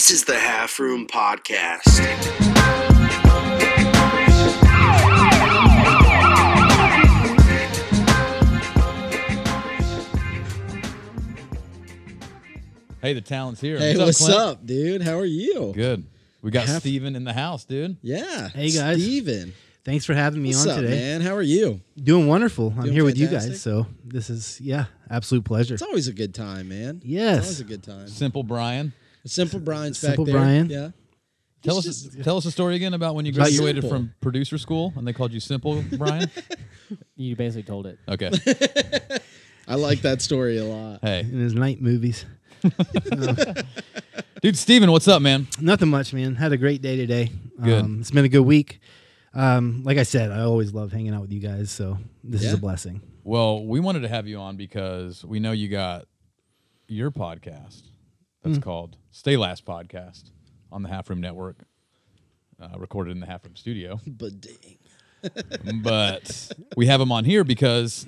This is the Half Room Podcast. Hey, the talent's here. Hey, what's Clint? up, dude? How are you? Good. We got Half- Steven in the house, dude. Yeah. Hey, guys. Steven. Thanks for having me What's on up, today. man? How are you? Doing wonderful. I'm Doing here with you guys, so this is yeah, absolute pleasure. It's always a good time, man. Yes. It's Yes. always a good time. Simple Brian. Simple Brian's Simple back there. Brian. Yeah. Tell us just- tell us a story again about when you About your- graduated Simple. from producer school and they called you Simple Brian. You basically told it. Okay. I like that story a lot. Hey, In his night movies. dude, Steven, what's up, man? Nothing much, man. Had a great day today. Good. Um, it's been a good week. Um, like I said, I always love hanging out with you guys, so this is Yeah. a blessing. Well, we wanted to have you on because we know you got your podcast that's Hmm. called Stay Last Podcast on the Half Room Network, uh, recorded in the Half Room Studio. But dang. but we have him on here because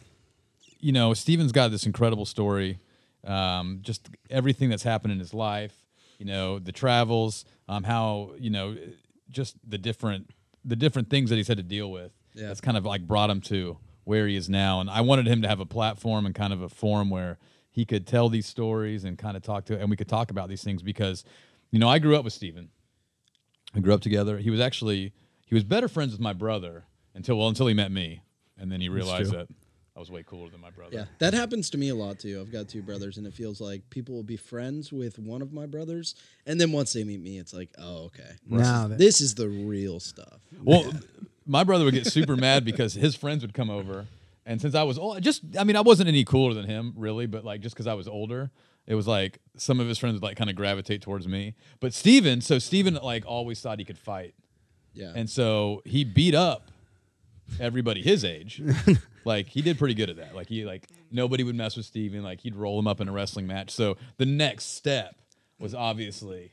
you know Steven's got this incredible story, um, just everything that's happened in his life. You know the travels, um, how you know just the different the different things that he's had to deal with. Yeah. That's kind of like brought him to where he is now. And I wanted him to have a platform and kind of a forum where he could tell these stories and kind of talk to and we could talk about these things because you know I grew up with Steven. We grew up together. He was actually he was better friends with my brother until well until he met me, and then he realized that I was way cooler than my brother. Yeah, that happens to me a lot too. I've got two brothers, and it feels like people will be friends with one of my brothers, and then once they meet me, it's like, oh, okay, Now that- this is the real stuff. Well, my brother would get super mad because his friends would come over, and since I was old, just I mean I wasn't any cooler than him really, but like just because I was older. It was like some of his friends would like kind of gravitate towards me, but Steven, so Steven like always thought he could fight, Yeah, and so he beat up everybody his age. like he did pretty good at that. Like he like nobody would mess with Steven. Like he'd roll him up in a wrestling match. So the next step was obviously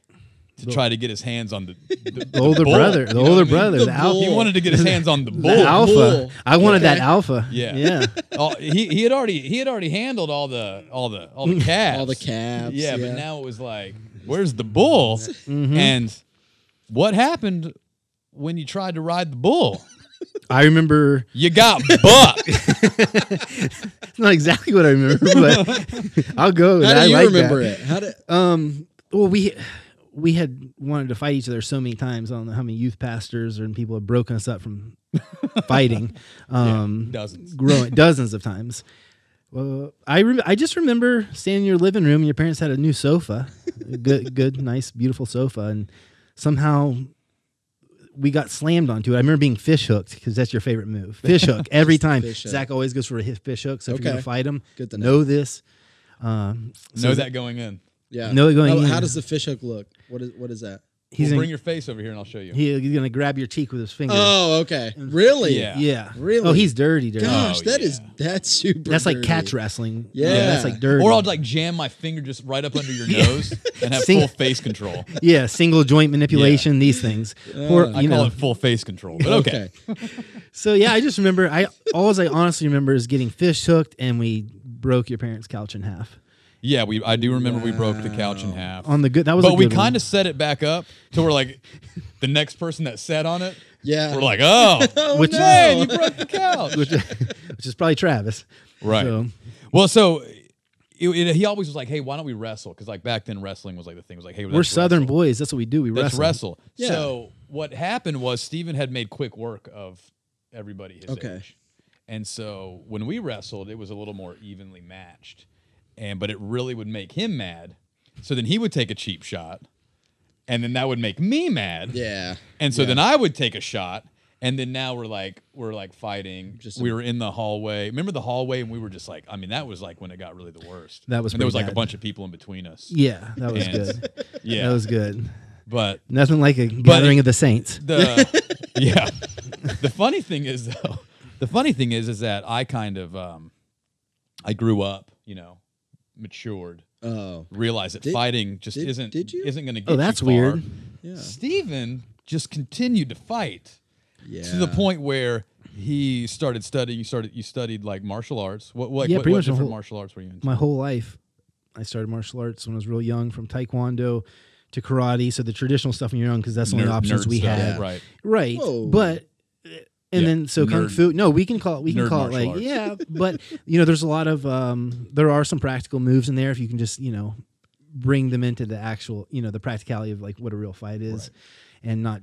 to try to get his hands on the, the, The older bull, brother, the know what older I mean? brother, The the alpha. He wanted to get his hands on the bull. The alpha. Bull. I wanted that alpha. Yeah. Yeah. Oh, he he had already he had already handled all the all the all the calves. all the calves. Yeah, but now it was like, where's the bull? Mm-hmm. And what happened when you tried to ride the bull? I remember You got bucked. it's not exactly what I remember, but I'll go. how do I you like remember that. it? How did? Um. Well, we we had wanted to fight each other so many times. I don't know how many youth pastors and people have broken us up from fighting. Um, dozens. growing dozens of times. Well, I re- I just remember standing in your living room. and Your parents had a new sofa, a good, good, nice, beautiful sofa, and somehow we got slammed onto it. I remember being fish hooked because that's your favorite move. Fish hook every time. fish hook. Zach always goes for a hit fish hook. So if you're gonna fight him, Good to know. know. this. Um, so know that going in. Yeah. No, going how, in. how does the fish hook look? What is what is that? he's Well, in- bring your face over here and I'll show you. he- he's gonna grab your cheek with his finger. Oh, okay. Really? Yeah. yeah, Really? Oh, he's dirty, dirty. Gosh, Oh, that is yeah. that's super. that's like dirty. catch wrestling. Yeah. that's like dirty. Or I'll like jam my finger just right up under your nose and have Sing- full face control. yeah, single joint manipulation. These things. or Uh, I you call know, it full face control. But okay. So yeah, I just remember I all I honestly remember is getting fish hooked and we broke your parents' couch in half. Yeah, we I do remember we broke the couch in half. On the good that was but a we good one. kind of set it back up to where like the next person that sat on it, Yeah. we're like, oh, Which- oh, man, you broke the couch. which, which is probably Travis. right. So, Well, so it, it- he always was like, hey, why don't we wrestle? Because like back then, wrestling was like the thing. It was like, hey, we're Southern wrestle. boys. That's what we do. We Let's wrestle. wrestle. Yeah. So what happened was Steven had made quick work of everybody his Okay. age. And so when we wrestled, it was a little more evenly matched. And but it really would make him mad. So then he would take a cheap shot. And then that would make me mad. Yeah. And so Yeah. then I would take a shot. And then now we're like we're like fighting. Just we were in the hallway. Remember the hallway, and we were just like, I mean, that was like when it got really the worst. That was and there was pretty like a bunch of people in between us. Yeah, that was And- good. Yeah, That was good. but Nothing like a gathering of the saints. the yeah. The funny thing is though, the funny thing is is that I kind of um, I grew up, you know, matured, Oh. realized that Did- fighting just did- isn't did you? isn't going to oh, get Oh, that's you far. weird. Yeah. Steven just continued to fight Yeah. to the point where he started studying. You started you studied like martial arts. What what, Yeah, what, pretty what much different whole- martial arts were you into? My whole life, I started martial arts when I was real young, from Taekwondo to karate. So the traditional stuff on your own because that's the only Nerd- options nerd we stuff, had. Right. Right. Whoa. But and Yeah, then so kung fu. No, we can call it. We can nerd call it like arts. yeah. But you know, there's a lot of um, there are some practical moves in there if you can just you know bring them into the actual you know the practicality of like what a real fight is, and not.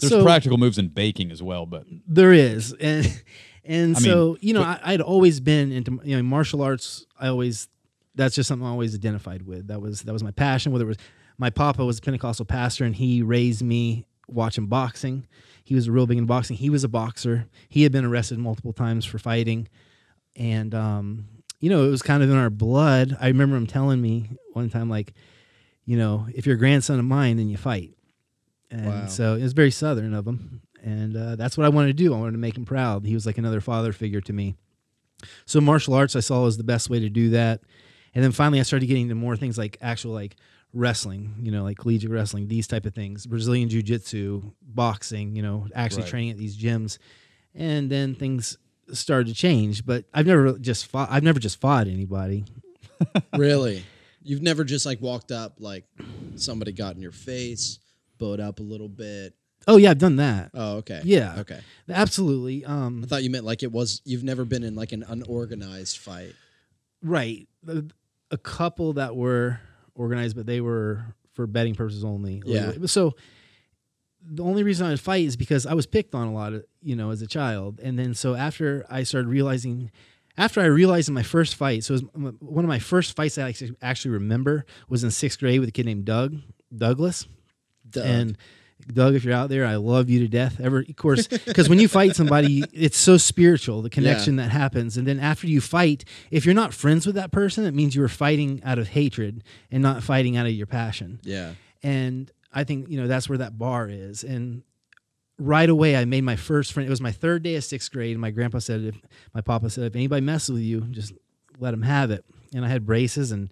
There's so, practical moves in baking as well, but There is, and and I so mean, you know, but- I, I'd always been into you know martial arts. I always that's just something I always identified with. That was that was my passion. Whether it was my papa was a Pentecostal pastor, and he raised me watching boxing. He was a real big in boxing. He was a boxer. He had been arrested multiple times for fighting, and um, you know, it was kind of in our blood. I remember him telling me one time, like, you know, if you're a grandson of mine, then you fight. And Wow. so it was very southern of him, and uh, that's what I wanted to do. I wanted to make him proud. He was like another father figure to me. So martial arts, I saw was the best way to do that. And then finally, I started getting into more things like actual like wrestling, you know, like collegiate wrestling, these type of things, Brazilian jiu jitsu, boxing, you know, actually Right. training at these gyms. And then things started to change. But I've never just fought. I've never just fought anybody. really? You've never just like walked up like somebody got in your face, bowed up a little bit. Oh yeah, I've done that. Oh, okay. Yeah. Okay. Absolutely. Um, I thought you meant like it was. You've never been in like an unorganized fight. Right. A, a couple that were organized, but they were for betting purposes only. Yeah. So the only reason I would fight is because I was picked on a lot, of, you know, as a child, and then so after I started realizing, after I realized in my first fight, so it was one of my first fights that I actually- actually remember was in sixth grade with a kid named Doug Douglas, Doug. and. Doug, if you're out there, I love you to death. Ever, of course, because when you fight somebody, it's so spiritual the connection that happens. And then after you fight, if you're not friends with that person, it means you were fighting out of hatred and not fighting out of your passion. yeah. And I think you know that's where that bar is. And right away, I made my first friend. It was my third day of sixth grade, and my grandpa said, "If my papa said, if anybody messes with you, just let them have it." And I had braces, and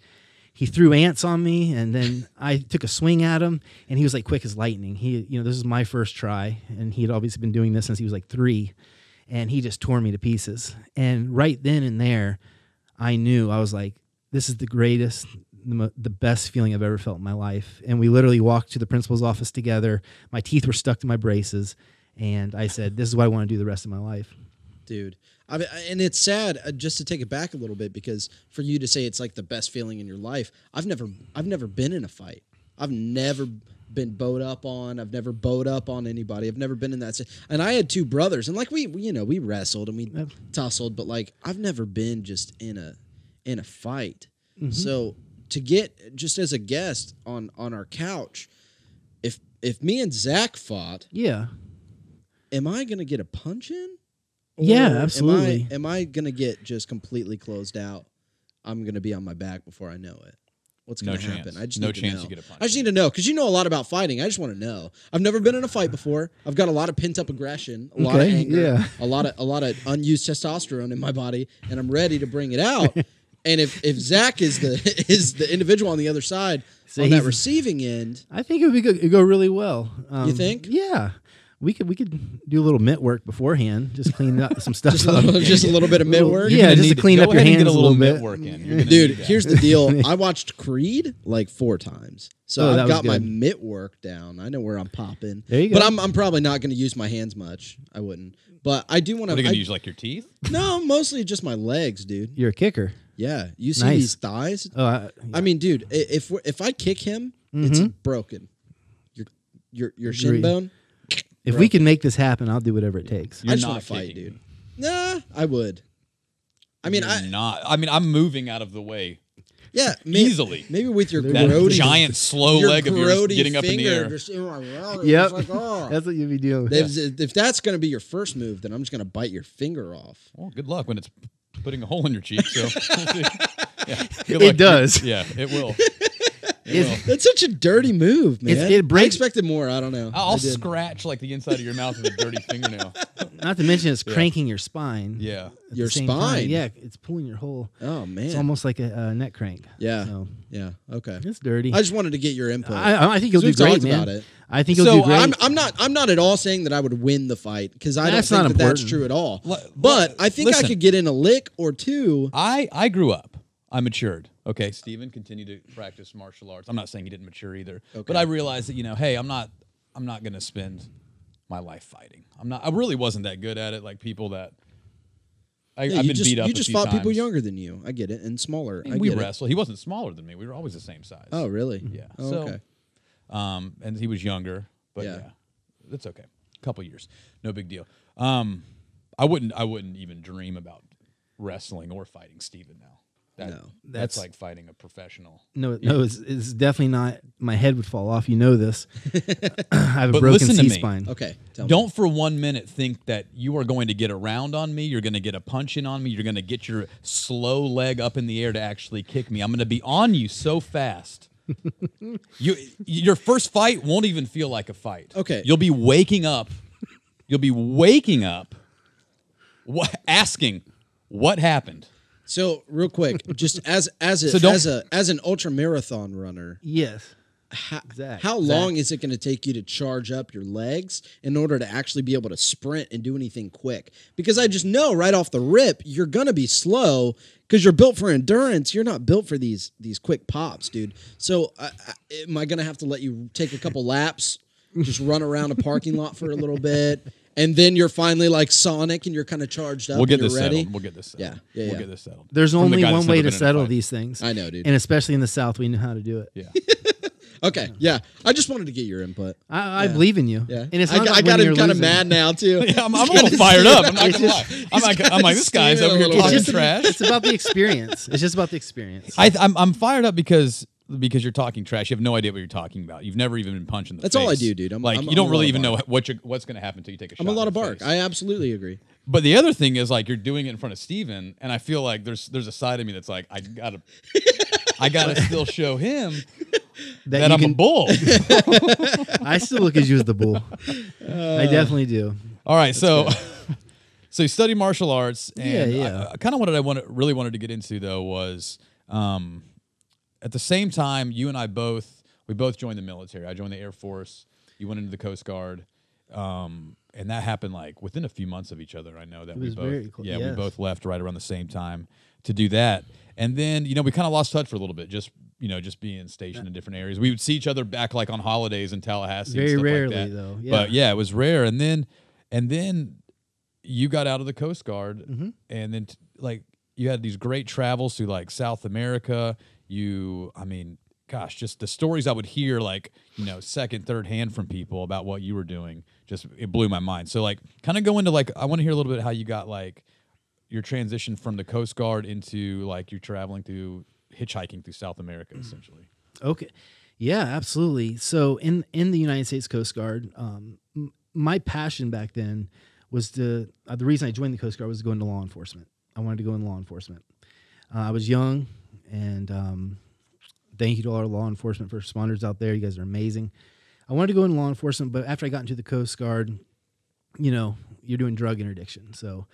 he threw ants on me, and then I took a swing at him, and he was like quick as lightning. He, you know, this is my first try, and he had obviously been doing this since he was like three, and he just tore me to pieces. And right then and there, I knew I was like, this is the greatest, the, the best feeling I've ever felt in my life. And we literally walked to the principal's office together. My teeth were stuck to my braces, and I said, "This is what I want to do the rest of my life." dude. I mean, and it's sad uh, just to take it back a little bit because for you to say it's like the best feeling in your life, I've never, I've never been in a fight. I've never been bowed up on. I've never bowed up on anybody. I've never been in that. And I had two brothers, and like we, we you know, we wrestled and we Yep. tussled, but like I've never been just in a, in a fight. Mm-hmm. So to get just as a guest on on our couch, if if me and Zach fought, Yeah, am I gonna get a punch in? Yeah, absolutely. Am I, am I gonna get just completely closed out? I'm gonna be on my back before I know it. What's gonna chance. happen? I just No need to know. you get a punch I just need to know because you know a lot about fighting. I just want to know. I've never been in a fight before. I've got a lot of pent up aggression, a lot of anger, yeah. a lot of a lot of unused testosterone in my body, and I'm ready to bring it out. and if if Zach is the is the individual on the other side So on that receiving end, I think it would be good, it'd go really well. Um, you think? Yeah, we could we could do a little mitt work beforehand, just clean up some stuff. just a little, just a little bit of mitt Little- work. yeah, You're gonna just to clean go up your ahead and hands get a a little little mitt bit. work in. Dude, here's the deal. I watched Creed like four times, so Oh, I've was got my mitt work down. I know where I'm popping. There you But. I'm I'm probably not going to use my hands much. I wouldn't. But I do want What are you gonna use like your teeth? No, mostly just my legs, dude. You're a kicker. Yeah, you see Nice. these thighs? Oh, I, I mean, dude, if if I kick him, it's Mhm. broken. Your your your shin Agreed. bone. If we can make this happen, I'll do whatever it takes. I You're just not want to fight, kicking. dude. Nah, I would. I mean, You're I not. I mean, I'm moving out of the way yeah, may- easily. Maybe with your That grody, giant slow your leg of yours grody getting up in the finger air. just in my mouth, Yep. like, oh. That's what you'd be dealing with. If, if that's going to be your first move, then I'm just going to bite your finger off. Well, good luck when it's putting a hole in your cheek. So. Yeah, It luck. does. Yeah, it will. It It's- That's such a dirty move, man. It's- it I expected more. I don't know. I I'll did. scratch like the inside of your mouth with a dirty fingernail. Not to mention it's cranking your spine. Yeah. Your the same time. spine? Yeah, it's pulling your whole. Oh man. It's almost like a, a neck crank. yeah. So Yeah. Okay. it's dirty. I just wanted to get your input. I, I think you'll do We've great, man. about it. I think you'll So, do great. I'm, I'm not. I'm not at all saying that I would win the fight because I That's don't think not that that's true at all. Li- But li- I think I could get in a lick or two. I I grew up I matured. Okay, Steven continued to practice martial arts. I'm not saying he didn't mature either, Okay. but I realized that you know, hey, I'm not, I'm not going to spend my life fighting. I'm not. I really wasn't that good at it. Like people that I, Yeah, you been just beat up. you just fought people younger than you. I get it, and smaller. I And we get it. wrestled. He wasn't smaller than me. We were always the same size. Oh, really? Yeah. Oh, so, okay. um, and he was younger, but Yeah. yeah, that's okay. A couple years, no big deal. Um, I wouldn't, I wouldn't even dream about wrestling or fighting Steven now. That, No. that's, That's- like fighting a professional. No, no, it's, it's definitely not. My head would fall off. You know this. I have a But broken C spine. Okay. Tell. Don't for one minute think that you are going to get around on me. You're going to get a punch in on me. You're going to get your slow leg up in the air to actually kick me. I'm going to be on you so fast. you, your first fight won't even feel like a fight. Okay. You'll be waking up. You'll be waking up, wha- asking, "What happened?" So real quick, just as as a, So as a as an ultra marathon runner, Yes. how, Zach, how Zach. long is it going to take you to charge up your legs in order to actually be able to sprint and do anything quick? Because I just know right off the rip you're going to be slow because you're built for endurance. You're not built for these these quick pops, dude. So I, I, am I going to have to let you take a couple laps, just run around a parking lot for a little bit, and then you're finally like Sonic and you're kind of charged up. We'll get and you're this ready? settled. We'll get this settled. Yeah, yeah, we'll yeah. get this settled. There's From only guy that's one way to been in a settle fight. these things. I know, dude. And especially in the South, we know how to do it. Yeah. Okay, yeah. I just wanted to get your input. I, I Yeah. believe in you. Yeah, And it's I, not got- about I got him kind of mad now too. Yeah, I'm, I'm a little fired up. I'm not gonna lie. I'm like, I'm like, this guy's over here talking bit. trash. It's about the experience. It's just about the experience. I, I'm I'm fired up because because you're talking trash. You have no idea what you're talking about. You've never even been punched in the That's all I do, dude. I'm- like I'm- you don't I'm a really even of know what you're, what's going to happen until you take a shot. I'm a lot of bark. face. I absolutely agree. But the other thing is like you're doing it in front of Steven, and I feel like there's there's a side of me that's like I gotta I gotta still show him That that, I'm a bull. I still look at you as the bull. I definitely do. All right, so so you study martial arts, and Yeah, yeah. I, kind of what I wanted, really wanted to get into though was um, at the same time you and I both we both joined the military. I joined the Air Force. You went into the Coast Guard, um, and that happened like within a few months of each other. I know that we both close, yeah we both left right around the same time to do that, and then you know we kind of lost touch for a little bit just. You know, just being stationed in different areas. We would see each other back like on holidays in Tallahassee. and Very stuff rarely, like that. though, But yeah. yeah, it was rare. And then, and then you got out of the Coast Guard, Mm-hmm. and then t- like you had these great travels through like South America. You, I mean, gosh, just the stories I would hear, like you know, second, third hand from people about what you were doing, just it blew my mind. So like, kind of go into like, I want to hear a little bit how you got like your transition from the Coast Guard into like you're traveling through hitchhiking through South America, Mm. essentially. Okay. Yeah, absolutely. So in in the United States Coast Guard, um, m- my passion back then was to uh, the reason I joined the Coast Guard was to go into law enforcement. I wanted to go in law enforcement. Uh, I was young, and um, thank you to all our law enforcement first responders out there. You guys are amazing. I wanted to go in law enforcement, but after I got into the Coast Guard, you know, you're doing drug interdiction, so.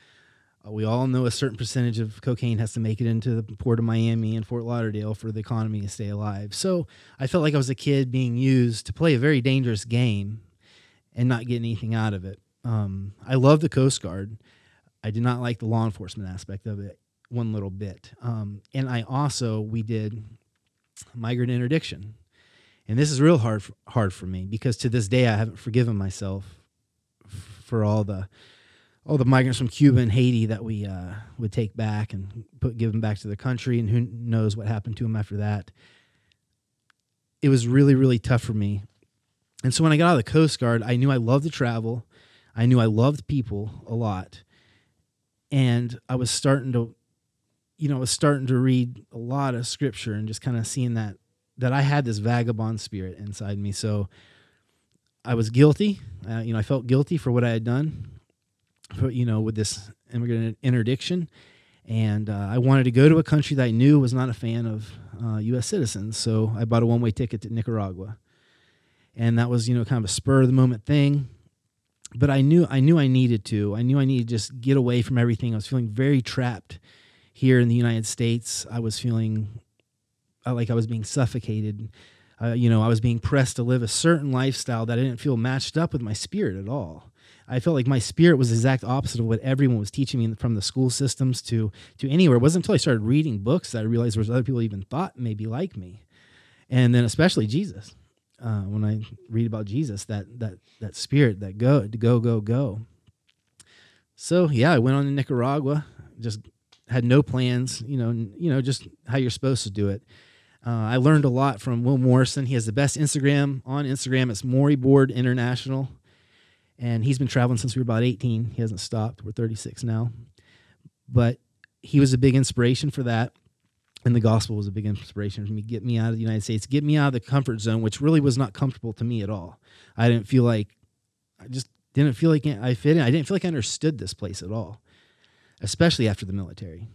Uh, we all know a certain percentage of cocaine has to make it into the port of Miami and Fort Lauderdale for the economy to stay alive. So I felt like I was a kid being used to play a very dangerous game and not get anything out of it. Um, I love the Coast Guard. I did not like the law enforcement aspect of it one little bit. Um, and I also we did migrant interdiction, and this is real hard hard for me because to this day I haven't forgiven myself for all the all the migrants from Cuba and Haiti that we uh, would take back and put give them back to the country, and who knows what happened to them after that. It was really really tough for me, and so when I got out of the Coast Guard, I knew I loved to travel, I knew I loved people a lot, and I was starting to, you know, was starting to read a lot of scripture and just kind of seeing that that I had this vagabond spirit inside me. So I was guilty. Uh, you know, I felt guilty for what I had done for, you know, with this immigrant interdiction. And uh, I wanted to go to a country that I knew was not a fan of uh, U.S. citizens. So I bought a one way ticket to Nicaragua. And that was, you know, kind of a spur of the moment thing. But I knew I knew I needed to. I knew I needed to just get away from everything. I was feeling very trapped here in the United States. I was feeling uh, like I was being suffocated. Uh, you know, I was being pressed to live a certain lifestyle that I didn't feel matched up with my spirit at all. I felt like my spirit was the exact opposite of what everyone was teaching me from the school systems to to anywhere. It wasn't until I started reading books that I realized there was other people even thought maybe like me, and then especially Jesus. Uh, when I read about Jesus, that that that spirit, that go go go go. So yeah, I went on to Nicaragua. Just had no plans, you know, you know, just how you're supposed to do it. Uh, I learned a lot from Will Morrison. He has the best Instagram on Instagram. It's Morryboard International, and he's been traveling since we were about 18. He hasn't stopped. We're 36 now, but he was a big inspiration for that. And the gospel was a big inspiration for me. Get me out of the United States. Get me out of the comfort zone, which really was not comfortable to me at all. I didn't feel like I just didn't feel like I fit in. I didn't feel like I understood this place at all, especially after the military.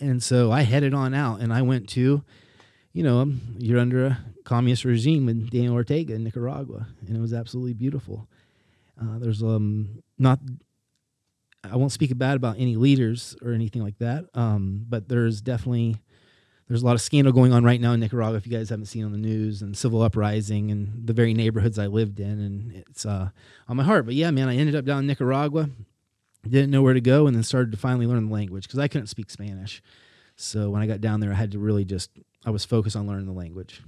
And so I headed on out and I went to, you know, um, you're under a communist regime with Daniel Ortega in Nicaragua, and it was absolutely beautiful. Uh, there's um not, I won't speak bad about any leaders or anything like that, um, but there's definitely there's a lot of scandal going on right now in Nicaragua. If you guys haven't seen on the news and civil uprising and the very neighborhoods I lived in, and it's uh, on my heart. But yeah, man, I ended up down in Nicaragua didn't know where to go and then started to finally learn the language because I couldn't speak Spanish. So when I got down there, I had to really just I was focused on learning the language.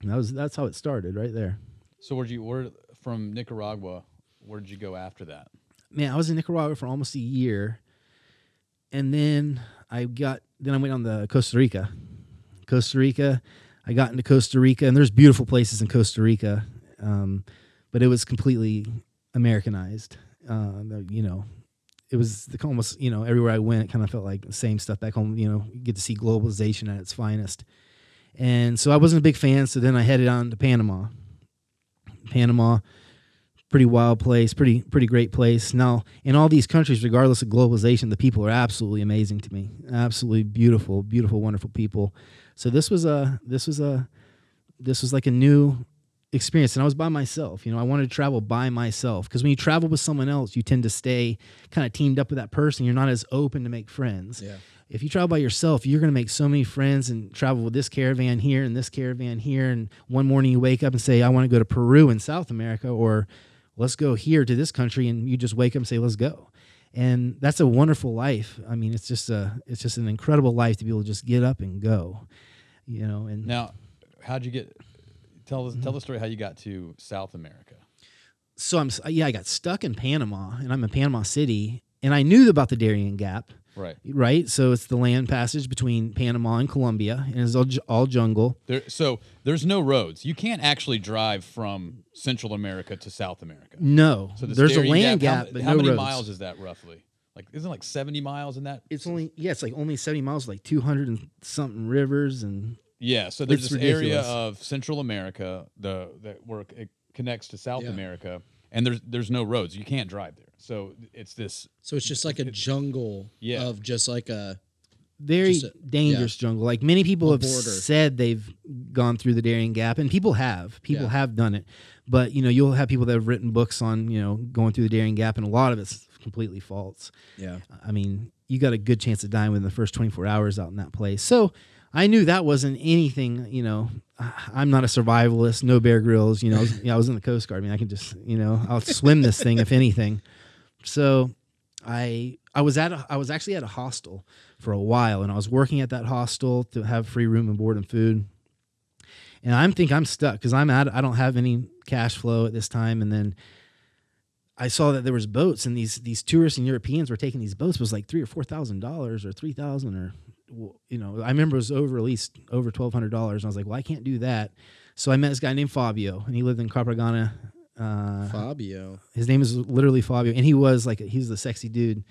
And that was that's how it started right there. So where'd you where from Nicaragua? Where did you go after that? Man, I was in Nicaragua for almost a year, and then I got then I went on the Costa Rica. Costa Rica, I got into Costa Rica, and there's beautiful places in Costa Rica, um, but it was completely Americanized. Uh, you know, it was the, almost you know everywhere I went, it kind of felt like the same stuff back home. You know, you get to see globalization at its finest, and so I wasn't a big fan. So then I headed on to Panama. Panama, pretty wild place, pretty pretty great place. Now, in all these countries, regardless of globalization, the people are absolutely amazing to me. Absolutely beautiful, beautiful, wonderful people. So this was a this was a this was like a new experience and I was by myself. You know, I wanted to travel by myself because when you travel with someone else, you tend to stay kind of teamed up with that person. You're not as open to make friends. Yeah. If you travel by yourself, you're going to make so many friends and travel with this caravan here and this caravan here. And one morning you wake up and say, I want to go to Peru in South America, or let's go here to this country. And you just wake up and say, let's go. And that's a wonderful life. I mean, it's just a, it's just an incredible life to be able to just get up and go, you know, and Now, how'd you get? Tell us tell mm-hmm. the story how you got to South America. so I'm yeah, I got stuck in Panama, and I'm in Panama City, and I knew about the Darien Gap, Right. right? So it's the land passage between Panama and Colombia, and it's all, all jungle. There, so there's no roads. You can't actually drive from Central America to South America. No, So there's a land how- gap, but how no many roads. miles is that roughly? Like, isn't it like 70 miles in that? It's only yeah, it's like only 70 miles, like 200 and something rivers, and Yeah, so there's It's this area of Central America, the that where it connects to South Yeah. America, and there's there's no roads. You can't drive there. So it's this. So it's just like a jungle Yeah. of just like a very a- dangerous jungle. Like many people A have border. said they've gone through the Darien Gap, and people have. People Yeah. have done it, but you know you'll have people that have written books on you know going through the Darien Gap, and a lot of it's completely false. yeah. I mean, you got a good chance of dying within the first 24 hours out in that place. So I knew that wasn't anything, you know, I'm not a survivalist, no Bear Grylls, you know, I was, I was in the Coast Guard. I mean, I can just, you know, I'll swim this thing if anything. So I, I was at, a, I was actually at a hostel for a while and I was working at that hostel to have free room and board and food. And I'm think I'm stuck because I'm at, I don't have any cash flow at this time. And then I saw that there was boats and these these tourists and Europeans were taking these boats. It was like three or four thousand dollars or three thousand or you know I remember it was over at least over twelve hundred dollars. And I was like, well, I can't do that. So I met this guy named Fabio and he lived in Capurganá. Uh, Fabio. his name is literally Fabio, and he was like he's the sexy dude.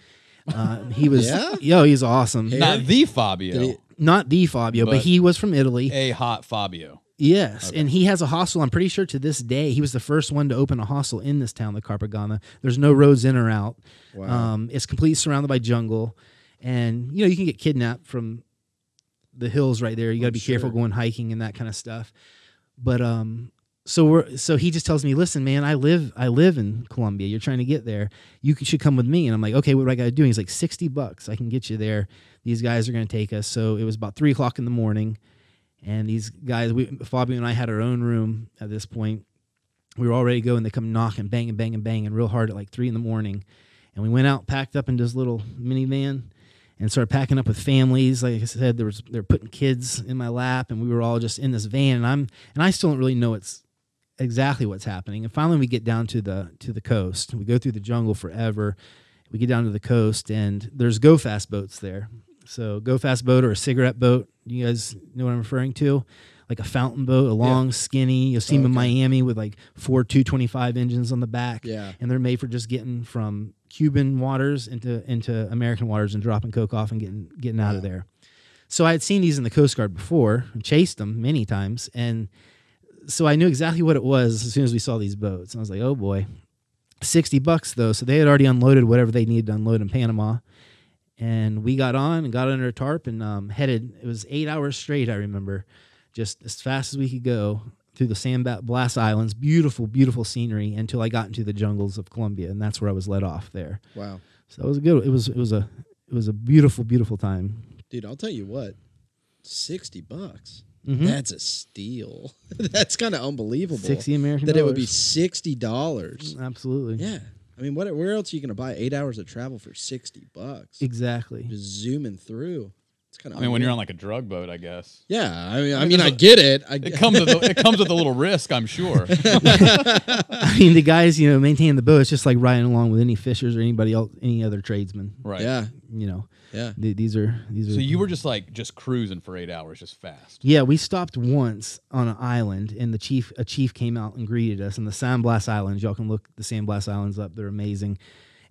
Uh, he was Yeah? yo, he's awesome. Hey, Not the Fabio, he- Not the Fabio, but, But- he was from Italy. a hot Fabio. Yes, Okay. and he has a hostel. I'm pretty sure to this day he was the first one to open a hostel in this town, the Capurganá. There's no roads in or out. Wow. Um, it's completely surrounded by jungle, and you know you can get kidnapped from the hills right there. You got to I'm be careful going hiking and that kind of stuff. But um, so we're so he just tells me, listen, man, I live I live in Colombia. You're trying to get there. You should come with me. And I'm like, okay, what do I got to do? And he's like, sixty bucks. I can get you there. These guys are going to take us. So it was about three o'clock in the morning, and these guys, we, Fabio and I had our own room at this point. we were all ready to go, and they come knocking, bang and bang and bang and real hard at like three in the morning. And we went out, packed up in this little minivan, and started packing up with families. Like I said, there was they're putting kids in my lap, and we were all just in this van. And I'm and I still don't really know what's exactly what's happening. And finally, we get down to the to the coast. We go through the jungle forever. We get down to the coast, and there's go fast boats there. So go fast boat or a cigarette boat. You guys know what I'm referring to? Like a fountain boat, a long, skinny. You'll see them in Okay. Miami with like four 225 engines on the back. Yeah. And they're made for just getting from Cuban waters into into American waters and dropping coke off and getting getting out of there. So I had seen these in the Coast Guard before, and chased them many times, and so I knew exactly what it was as soon as we saw these boats. And I was like, oh boy. 60 bucks though. So they had already unloaded whatever they needed to unload in Panama. And we got on and got under a tarp and um, headed, it was eight hours straight, I remember, just as fast as we could go through the San Ba- Blas Islands. Beautiful, beautiful scenery until I got into the jungles of Colombia. And that's where I was let off there. Wow. So it was a good, it was, it was a, it was a beautiful, beautiful time. Dude, I'll tell you what. 60 bucks. Mhm. That's a steal. That's kind of unbelievable. 60 American that it would be $60. Absolutely. Yeah. I mean, what? where else are you going to buy 8 hours of travel for 60 bucks? Exactly. Just zooming through. It's kind of I mean, when you're on like a drug boat, I guess Yeah, I mean, I, mean, mean, I a- get it. I it comes with a, it comes with a little risk, I'm sure. I mean, the guys, you know, maintaining the boat, it's just like riding along with any fishers or anybody else, any other tradesman. Right. Yeah. You know, Yeah. th- these are these are. So you were just like just cruising for eight hours, just fast. Yeah, we stopped once on an island, and the chief, a chief, came out and greeted us. And the San Blas Islands, y'all can look the San Blas Islands up; they're amazing.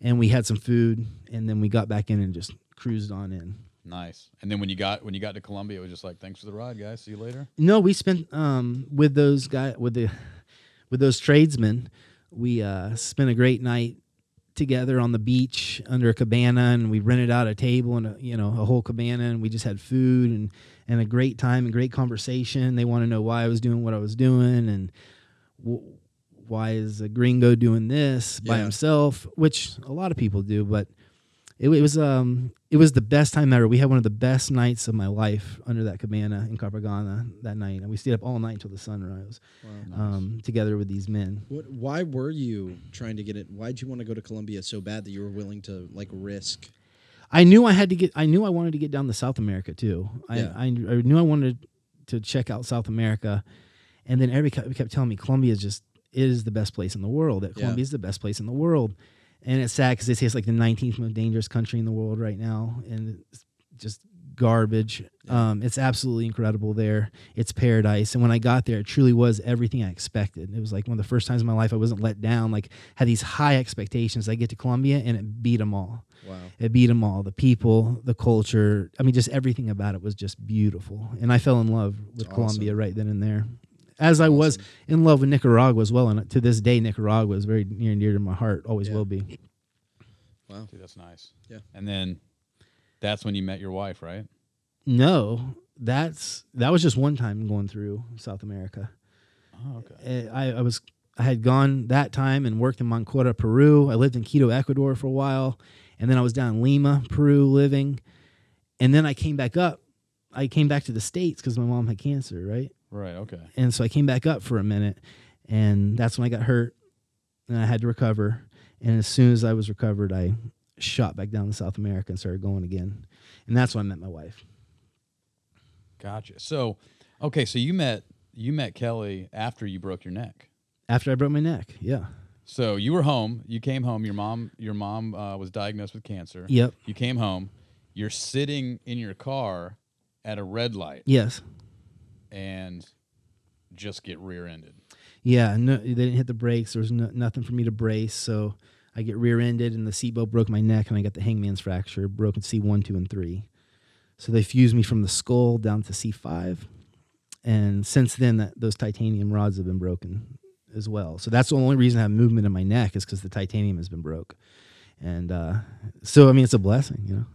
And we had some food, and then we got back in and just cruised on in. Nice. And then when you got when you got to Colombia, it was just like, thanks for the ride, guys. See you later. No, we spent um, with those guy with the with those tradesmen. We uh, spent a great night together on the beach under a cabana, and we rented out a table and a, you know a whole cabana, and we just had food and and a great time and great conversation. They want to know why I was doing what I was doing and w- why is a gringo doing this by Yeah. himself, which a lot of people do, but. It, it was um it was the best time ever. We had one of the best nights of my life under that cabana in Capurganá that night, and we stayed up all night until the sunrise, um, together with these men. What, why were you trying to get it? Why did you want to go to Colombia so bad that you were willing to like risk? I knew I had to get. I knew I wanted to get down to South America too. I, Yeah. I, I knew I wanted to check out South America, and then everybody kept, kept telling me Colombia is just is the best place in the world. That Yeah. Colombia is the best place in the world, and it's sad because they say it's like the 19th most dangerous country in the world right now, and it's just garbage. Um, it's absolutely incredible there. It's paradise, and when I got there, it truly was everything I expected. It was like one of the first times in my life I wasn't let down. Like had these high expectations. I get to Colombia and it beat them all. Wow. It beat them all. The people, the culture. I mean, just everything about it was just beautiful. And I fell in love with That's Colombia right then and there. As I was in love with Nicaragua as well. And to this day, Nicaragua is very near and dear to my heart. Always Yeah. will be. Wow. Dude, that's nice. Yeah. And then that's when you met your wife, right? No, that's that was just one time going through South America. Oh, okay. Eh, I, I was I had gone that time and worked in Máncora, Peru. I lived in Quito, Ecuador for a while, and then I was down in Lima, Peru, living, and then I came back up. I came back to the states because my mom had cancer, right? Right. Okay. And so I came back up for a minute, and that's when I got hurt, and I had to recover. And as soon as I was recovered, I shot back down to South America and started going again, and that's when I met my wife. Gotcha. So, okay, so you met you met Kelly after you broke your neck. After I broke my neck, yeah, So you were home. You came home. Your mom your mom uh, was diagnosed with cancer. yep, You came home. You're sitting in your car at a red light yes. And just get rear-ended. Yeah, no, they didn't hit the brakes. There was no, nothing for me to brace, so I get rear-ended, and the seatbelt broke my neck, and I got the hangman's fracture, broken C one, two, and three. So they fused me from the skull down to C five, and since then, that those titanium rods have been broken as well. So that's the only reason I have movement in my neck is because the titanium has been broke, and uh, so I mean it's a blessing, you know.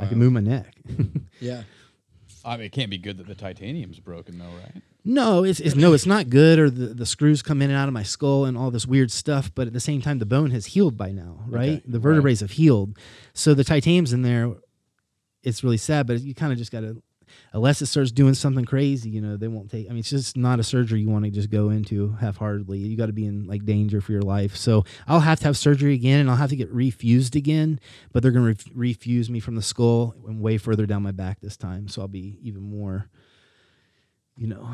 I can move my neck. Yeah. I mean, it can't be good that the titanium's broken, though, right? No, it's, it's no, it's not good. Or the, the screws come in and out of my skull and all this weird stuff. But at the same time, the bone has healed by now, right? Okay, the right. vertebrae have healed, so the titanium's in there. It's really sad, but you kind of just got to. Unless it starts doing something crazy, you know, they won't take. I mean, it's just not a surgery you want to just go into half-heartedly. You got to be in like danger for your life. So I'll have to have surgery again, and I'll have to get refused again. But they're going to ref- refuse me from the skull and way further down my back this time. So I'll be even more, you know,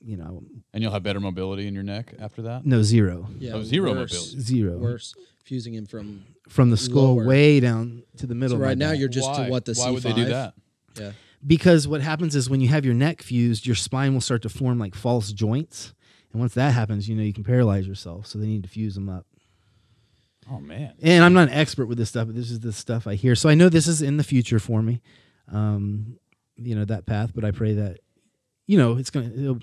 you know, And you'll have better mobility in your neck after that. no zero, Yeah, Oh, zero worse, mobility. zero Worse, fusing him from. from the skull Lower. way down to the middle. So right now you're just Why? to what the Why C5. would they do that? Yeah. Because what happens is when you have your neck fused, your spine will start to form like false joints, and once that happens, you know you can paralyze yourself. So they need to fuse them up. Oh man. And I'm not an expert with this stuff, but this is the stuff I hear. So I know this is in the future for me, um, you know that path. But I pray that, you know, it's gonna it'll,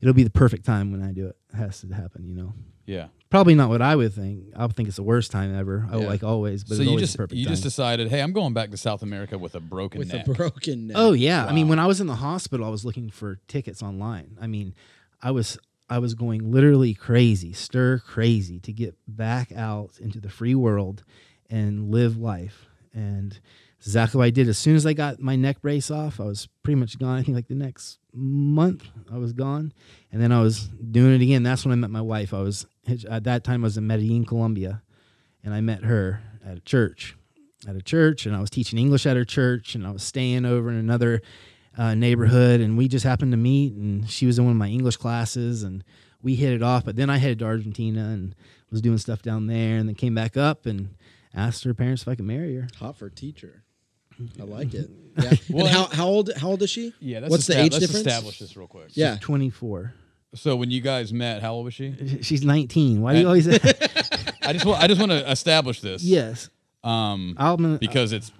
it'll be the perfect time when I do it. It has to happen, you know. Yeah. Probably not what I would think. I would think it's the worst time ever. I would Yeah. like always, but so it's you always just the perfect you time. just decided, hey, I'm going back to South America with a broken With neck. a broken neck. Oh yeah. I mean, Wow. when I was in the hospital, I was looking for tickets online. I mean, I was I was going literally crazy, stir crazy to get back out into the free world and live life. And it's exactly what I did. As soon as I got my neck brace off, I was pretty much gone. I think like the next month I was gone. And then I was doing it again. That's when I met my wife. I was at that time I was in Medellin, Colombia, and I met her at a church at a church and I was teaching English at her church and I was staying over in another uh, neighborhood and we just happened to meet and she was in one of my English classes and we hit it off. But then I headed to Argentina and was doing stuff down there and then came back up and asked her parents if I could marry her. Hot for teacher. I like it. Yeah. Well, and how, how old how old is she? Yeah, that's What's the esta- age let's difference? establish this real quick. Yeah. 24. So when you guys met, how old was she? She's 19. Why do you always I just want I just want to establish this. Yes. Um, I'm, because it's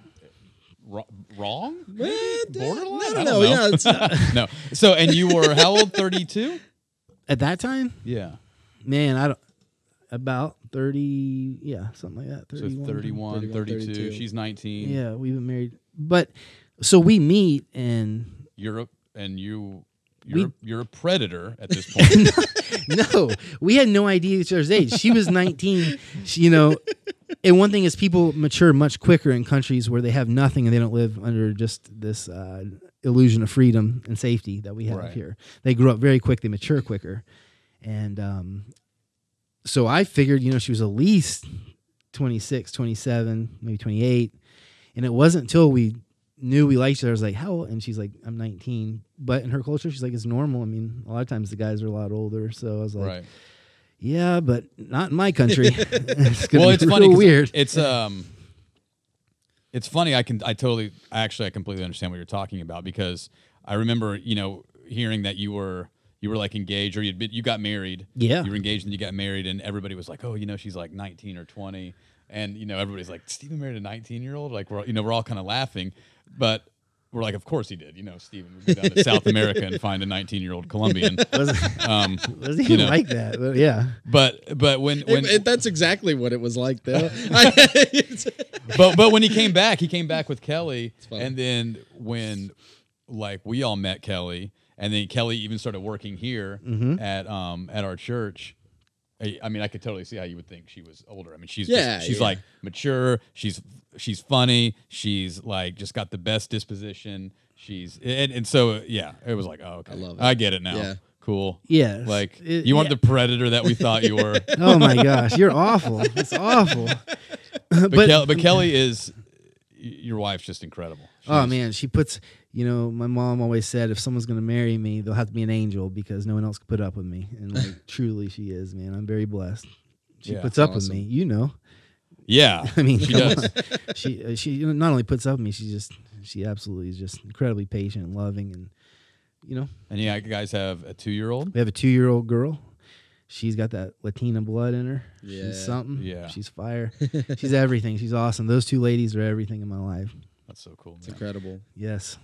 wro- wrong. Maybe? Borderline. No, no, no. Yeah, it's not, no. So and you were how old? Thirty two. at that time, Yeah. man, I don't about 30, yeah, something like that. So 31. 31, 31, 32. 32. She's 19. Yeah, we've been married. But so we meet and You're and you We- you're, you're a predator at this point. no, we had no idea each other's age. She was 19. She, you know, and one thing is people mature much quicker in countries where they have nothing and they don't live under just this uh, illusion of freedom and safety that we have Right. here. They grow up very quick. They mature quicker, and um, so I figured, you know, she was at least 26, 27, maybe 28, and it wasn't until we knew we liked each other. I was like, how? old? And she's like, I'm 19. But in her culture, she's like, it's normal. I mean, a lot of times the guys are a lot older. So I was like, right. yeah, but not in my country. it's well, be it's funny. weird. It's um, it's funny. I can I totally actually I completely understand what you're talking about because I remember you know hearing that you were you were like engaged or you'd been, you got married. Yeah. You were engaged and you got married and everybody was like, oh, you know, she's like 19 or 20, and you know everybody's like, Steven married a 19 year old. Like we're you know we're all kind of laughing, but. We're like, of course he did. You know, Steven would go down to South America and find a 19 year old Colombian. wasn't, Um, wasn't you even know. like that. But yeah. but but when when It- it- that's exactly what it was like, though. but but when he came back, he came back with Kelly, and then when like we all met Kelly, and then Kelly even started working here Mm-hmm. at um at our church. I, I mean, I could totally see how you would think she was older. I mean, she's Yeah, just, she's yeah. like mature. She's she's funny. She's like just got the best disposition. She's and, and so yeah, it was like oh okay, I love it. I get it now. Yeah. Cool. Yeah. Like It- you aren't yeah. the predator that we thought you were. Oh my gosh, you're awful. It's awful. But, But- Kel- but Kelly is your wife's just incredible. Oh She's- man, she puts. You know, my mom always said if someone's gonna marry me, they'll have to be an angel because no one else could put up with me. And like truly, she is. Man, I'm very blessed. She Yeah. puts up Awesome. with me. You know. Yeah, I mean, she does. she uh, she not only puts up with me, she just she absolutely is just incredibly patient and loving, and you know, And yeah, you guys have a two-year-old. we have a two year old girl. She's got that Latina blood in her. Yeah. She's something. Yeah. She's fire. She's everything. She's awesome. Those two ladies are everything in my life. That's so cool. It's incredible. Yes.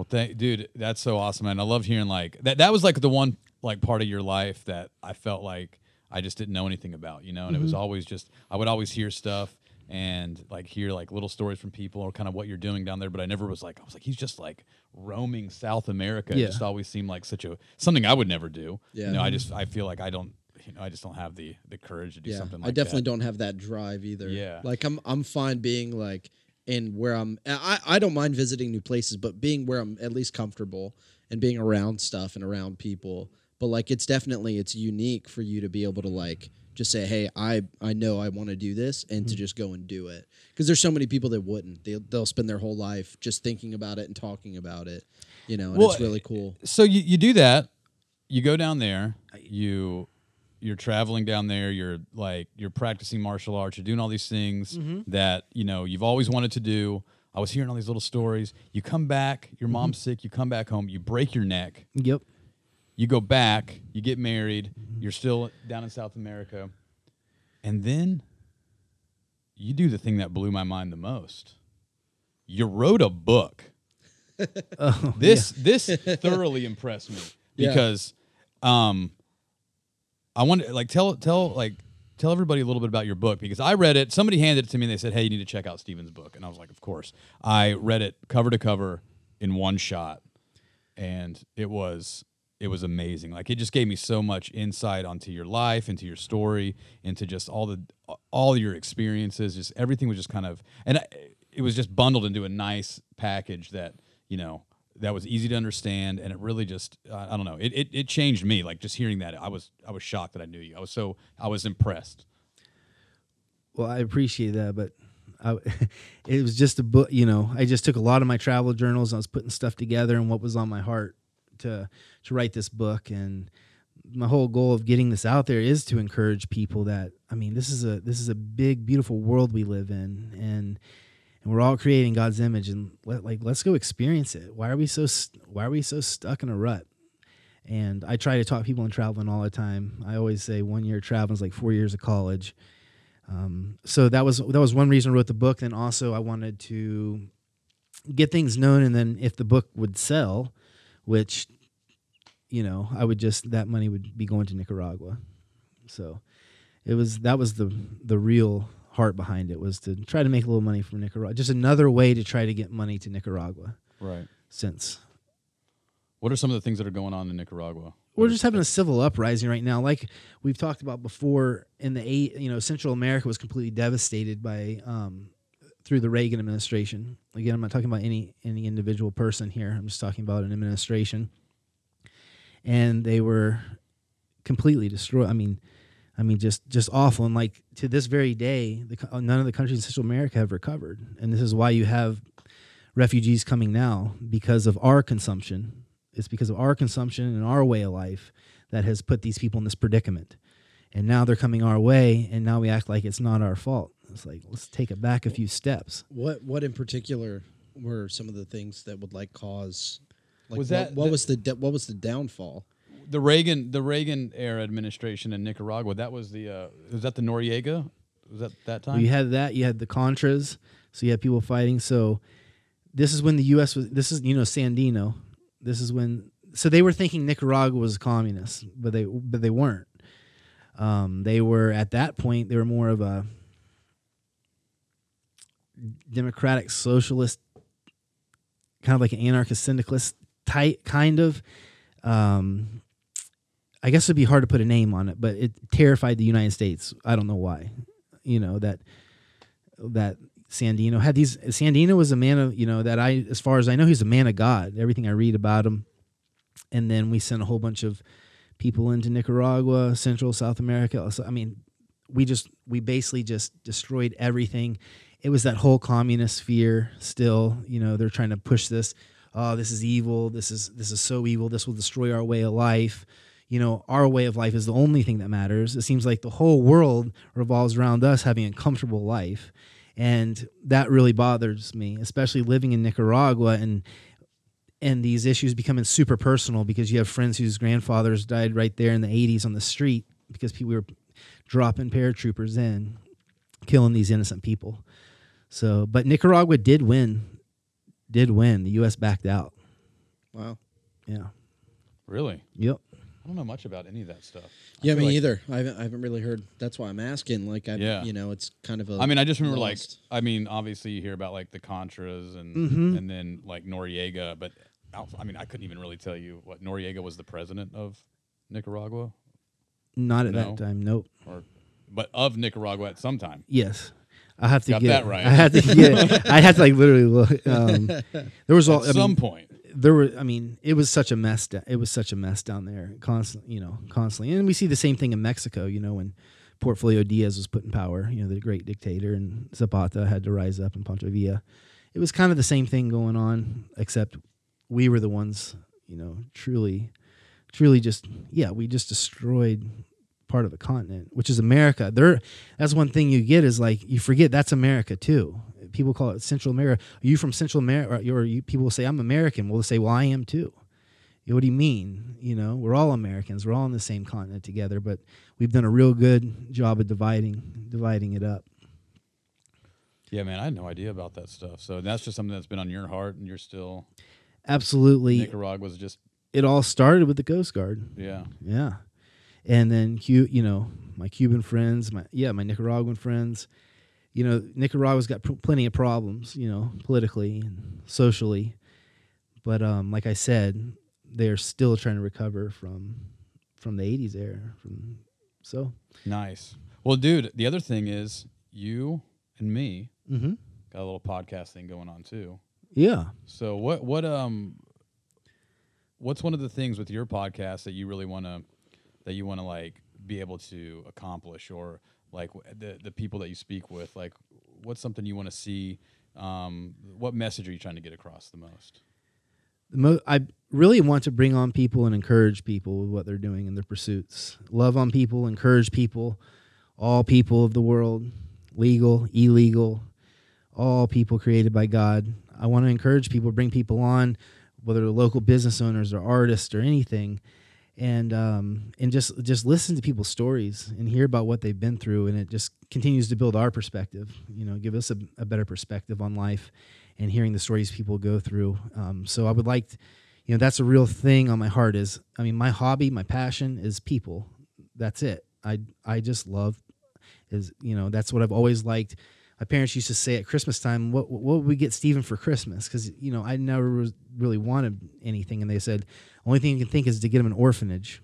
Well, thank, dude, that's so awesome, man. I love hearing like that. That was like the one like part of your life that I felt like I just didn't know anything about, you know. And it Mm-hmm. was always just I would always hear stuff and like hear like little stories from people or kind of what you're doing down there, but I never was like I was like he's just like roaming South America. Yeah. It just always seemed like such a something I would never do. Yeah. You know, I just I feel like I don't you know I just don't have the the courage to do Yeah, something like that. I definitely that. don't have that drive either. Yeah. like I'm I'm fine being like and where I'm I, I don't mind visiting new places, but being where I'm at least comfortable and being around stuff and around people. But like it's definitely it's unique for you to be able to like just say, "Hey, I I know I want to do this," and Mm-hmm. to just go and do it. Because there's so many people that wouldn't. They'll they'll spend their whole life just thinking about it and talking about it. You know, and Well, it's really cool. so you, you do that you go down there you you're traveling down there you're like you're practicing martial arts you're doing all these things mm-hmm. that you know you've always wanted to do. I was hearing all these little stories. You come back your mm-hmm. mom's sick you come back home you break your neck. Yep. you go back you get married mm-hmm. you're still down in south america. And then you do the thing that blew my mind the most. You wrote a book. Oh, this this thoroughly impressed me Yeah. because um I want to like tell tell like tell everybody a little bit about your book because I read it somebody handed it to me and they said hey you need to check out Steven's book. And I was like of course. I read it cover to cover in one shot and it was it was amazing. Like it just gave me so much insight onto your life into your story into just all the all your experiences just everything was just kind of and I, it was just bundled into a nice package that you know that was easy to understand and it really just uh, i don't know it, it, it changed me like just hearing that i was i was shocked that i knew you i was so i was impressed Well, I appreciate that, but I, it was just a book. You know, I just took a lot of my travel journals. I was putting stuff together and what was on my heart to to write this book. And my whole goal of getting this out there is to encourage people that I mean, this is a this is a big, beautiful world we live in, and and we're all creating God's image. And let, like, let's go experience it. Why are we so Why are we so stuck in a rut? And I try to talk people in traveling all the time. I always say one year traveling is like four years of college. Um, so that was that was one reason I wrote the book. Then also I wanted to get things known, and then if the book would sell, which you know I would just that money would be going to Nicaragua. So it was that was the the real heart behind it was to try to make a little money from Nicaragua. Just another way to try to get money to Nicaragua. right. Since. What are some of the things that are going on in nicaragua? We're just having a civil uprising right now. Like we've talked about before in the eight you know central america was completely devastated by um, through the reagan administration. Again i'm not talking about any any individual person here. I'm just talking about an administration. And they were completely destroyed. I mean i mean just just awful and like to this very day the, none of the countries in central america have recovered and this is why you have refugees coming now because of our consumption it's because of our consumption and our way of life that has put these people in this predicament. And now they're coming our way, and now we act like it's not our fault. It's like let's take it back a few steps. What what in particular were some of the things that would like cause like Was what, that what the- was the what was the downfall? The reagan the reagan era administration in nicaragua that was the uh was that the noriega was that that time You had that. You had the Contras. So you had people fighting. So this is when the U.S. was. This is you know Sandino. This is when. So they were thinking Nicaragua was communist, but they but they weren't. Um, they were at that point. They were more of a democratic socialist, kind of like an anarchist syndicalist type kind of. Um, I guess it'd be hard to put a name on it, but it terrified the United States. I don't know why. You know that that Sandino had these. Sandino was a man of you know that I, as far as I know, he's a man of God. Everything I read about him, and then we sent a whole bunch of people into Nicaragua, Central South America. I mean, we just we basically just destroyed everything. It was that whole communist fear. Still, you know, they're trying to push this. Oh, this is evil. This is this is so evil. This will destroy our way of life. You know, our way of life is the only thing that matters. It seems like the whole world revolves around us having a comfortable life. And that really bothers me, especially living in Nicaragua and and these issues becoming super personal because you have friends whose grandfathers died right there in the 80s on the street because people were dropping paratroopers in, killing these innocent people. So, but Nicaragua did win, did win. The U.S. backed out. Wow. Yeah. really Yep. I don't know much about any of that stuff Yeah, me like- either. I haven't, I haven't really heard. That's why I'm asking. Like, I, Yeah. you know, it's kind of a. I mean, I just remember lost. like I mean, obviously you hear about like the Contras and Mhm. and then like Noriega, but I mean, I couldn't even really tell you what Noriega was the president of Nicaragua Not at No. that time. Nope. or but of Nicaragua at some time. Yes. I have to Got get that right. I had to get. I had to like literally look. Um, there was all. At I some mean, point. there were. I mean, it was such a mess. da- It was such a mess down there, constantly. You know, constantly, and we see the same thing in Mexico. You know, when Porfirio Diaz was put in power, you know, the great dictator, and Zapata had to rise up, and Pancho Villa. It was kind of the same thing going on, except we were the ones, you know, truly, truly just yeah, we just destroyed part of the continent, which is America. There, that's one thing you get is like you forget that's America too. People call it Central America. Are you from Central America? Or you, people will say I'm American. Well, they say, well, I am too. You know, what do you mean? You know, we're all Americans. We're all on the same continent together, but we've done a real good job of dividing dividing it up. Yeah, man, I had no idea about that stuff. So that's just something that's been on your heart, and you're still Absolutely, Nicaragua's just it all started with the Coast Guard. yeah. Yeah. And then you know, my Cuban friends, my yeah, my Nicaraguan friends. You know, Nicaragua's got pr- plenty of problems, you know, politically and socially. But um like I said, they're still trying to recover from from the 80s era from so Nice. Well, dude, the other thing is you and me mhm. got a little podcast thing going on too. yeah. So what what um what's one of the things with your podcast that you really want to that you want to like be able to accomplish or like the the people that you speak with like what's something you want to see um what message are you trying to get across the most? the mo- I really want to bring on people and encourage people with what they're doing in their pursuits. Love on people, encourage people, all people of the world, legal, illegal, all people created by God. I want to encourage people, bring people on, whether they're local business owners or artists or anything, and um, and just just listen to people's stories and hear about what they've been through, and it just continues to build our perspective. You know, give us a, a better perspective on life, and hearing the stories people go through. Um, so I would like, to, you know, that's a real thing on my heart. Is I mean, my hobby, my passion is people. That's it. I I just love is you know that's what I've always liked. My parents used to say at Christmas time, "What what would we get Steven for Christmas?" Because you know I never was really wanted anything, and they said only thing you can think is to get him an orphanage,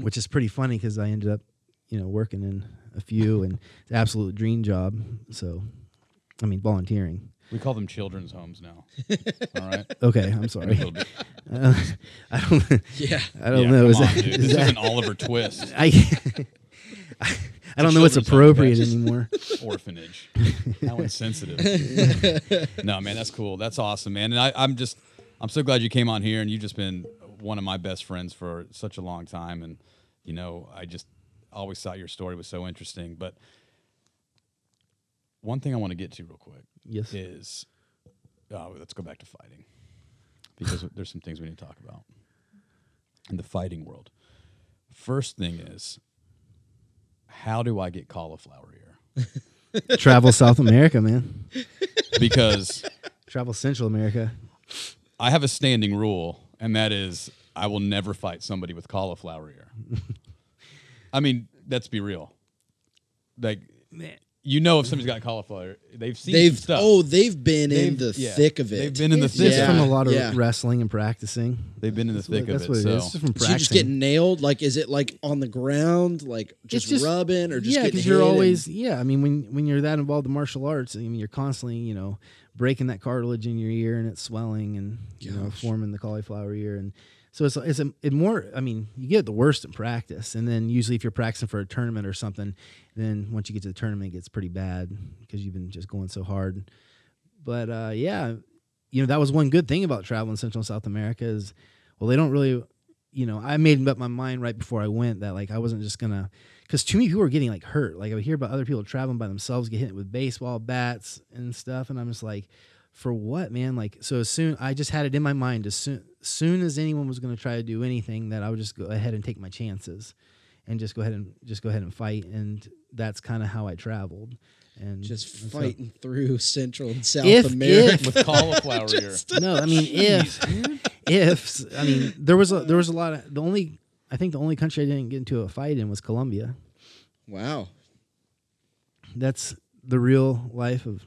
which is pretty funny because I ended up you know working in a few and it's an absolute dream job. So, I mean volunteering. We call them children's homes now. All right. Okay, I'm sorry. Uh, I don't. Yeah. I don't Yeah, know. come Is on, that, dude. is This that- isn't Oliver Twist I, I don't know what's appropriate anymore. orphanage. How insensitive. no, man, that's cool. That's awesome, man. And I, I'm just, I'm so glad you came on here, and you've just been one of my best friends for such a long time. And you know, I just always thought your story was so interesting. But one thing I want to get to real quick Yes. is, uh, let's go back to fighting because there's some things we need to talk about in the fighting world. First thing is, how do I get cauliflower ear? Travel South America, man. Because Travel Central America. I have a standing rule, and that is I will never fight somebody with cauliflower ear. I mean, let's be real. Like, you know, if somebody's got cauliflower, they've seen They've some stuff. oh they've been in They've- the yeah. thick of it. They've been in the It's thick just Yeah, from a lot of yeah. wrestling and practicing. They've been in the That's what, thick that's of what it. it so is. It's just from So you just practicing. get nailed? Like, is it like on the ground, like just, just- rubbing, or just yeah, getting because you're hit and- always yeah. I mean, when when you're that involved in martial arts, I mean, you're constantly you know breaking that cartilage in your ear and it's swelling and you know Gosh. forming the cauliflower ear and so it's it's a it more. I mean, you get the worst in practice, and then usually if you're practicing for a tournament or something, then once you get to the tournament, it gets pretty bad because you've been just going so hard. But uh, yeah, you know that was one good thing about traveling Central and South America is, well, they don't really, you know, I made up my mind right before I went that like I wasn't just gonna, because too many people were getting like hurt. Like I would hear about other people traveling by themselves get hit with baseball bats and stuff, and I'm just like, for what, man? Like so as soon I just had it in my mind as soon soon as anyone was gonna try to do anything that I would just go ahead and take my chances. And just go ahead and just go ahead and fight, and that's kind of how I traveled. And just that's how- fighting through Central and South If- America. if- with cauliflower ear. no, I mean if if I mean there was a there was a lot of the only I think the only country I didn't get into a fight in was Colombia. Wow. That's the real life of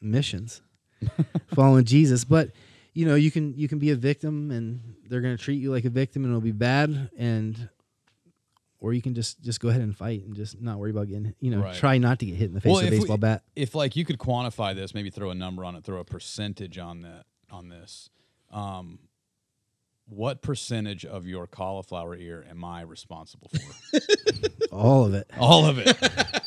missions, following Jesus. But you know you can you can be a victim and they're going to treat you like a victim and it'll be bad and or you can just just go ahead and fight and just not worry about getting you know Right. try not to get hit in the face Well, with a if we- baseball bat. If like you could quantify this, maybe throw a number on it, throw a percentage on that on this. Um, what percentage of your cauliflower ear am I responsible for? All of it. All of it.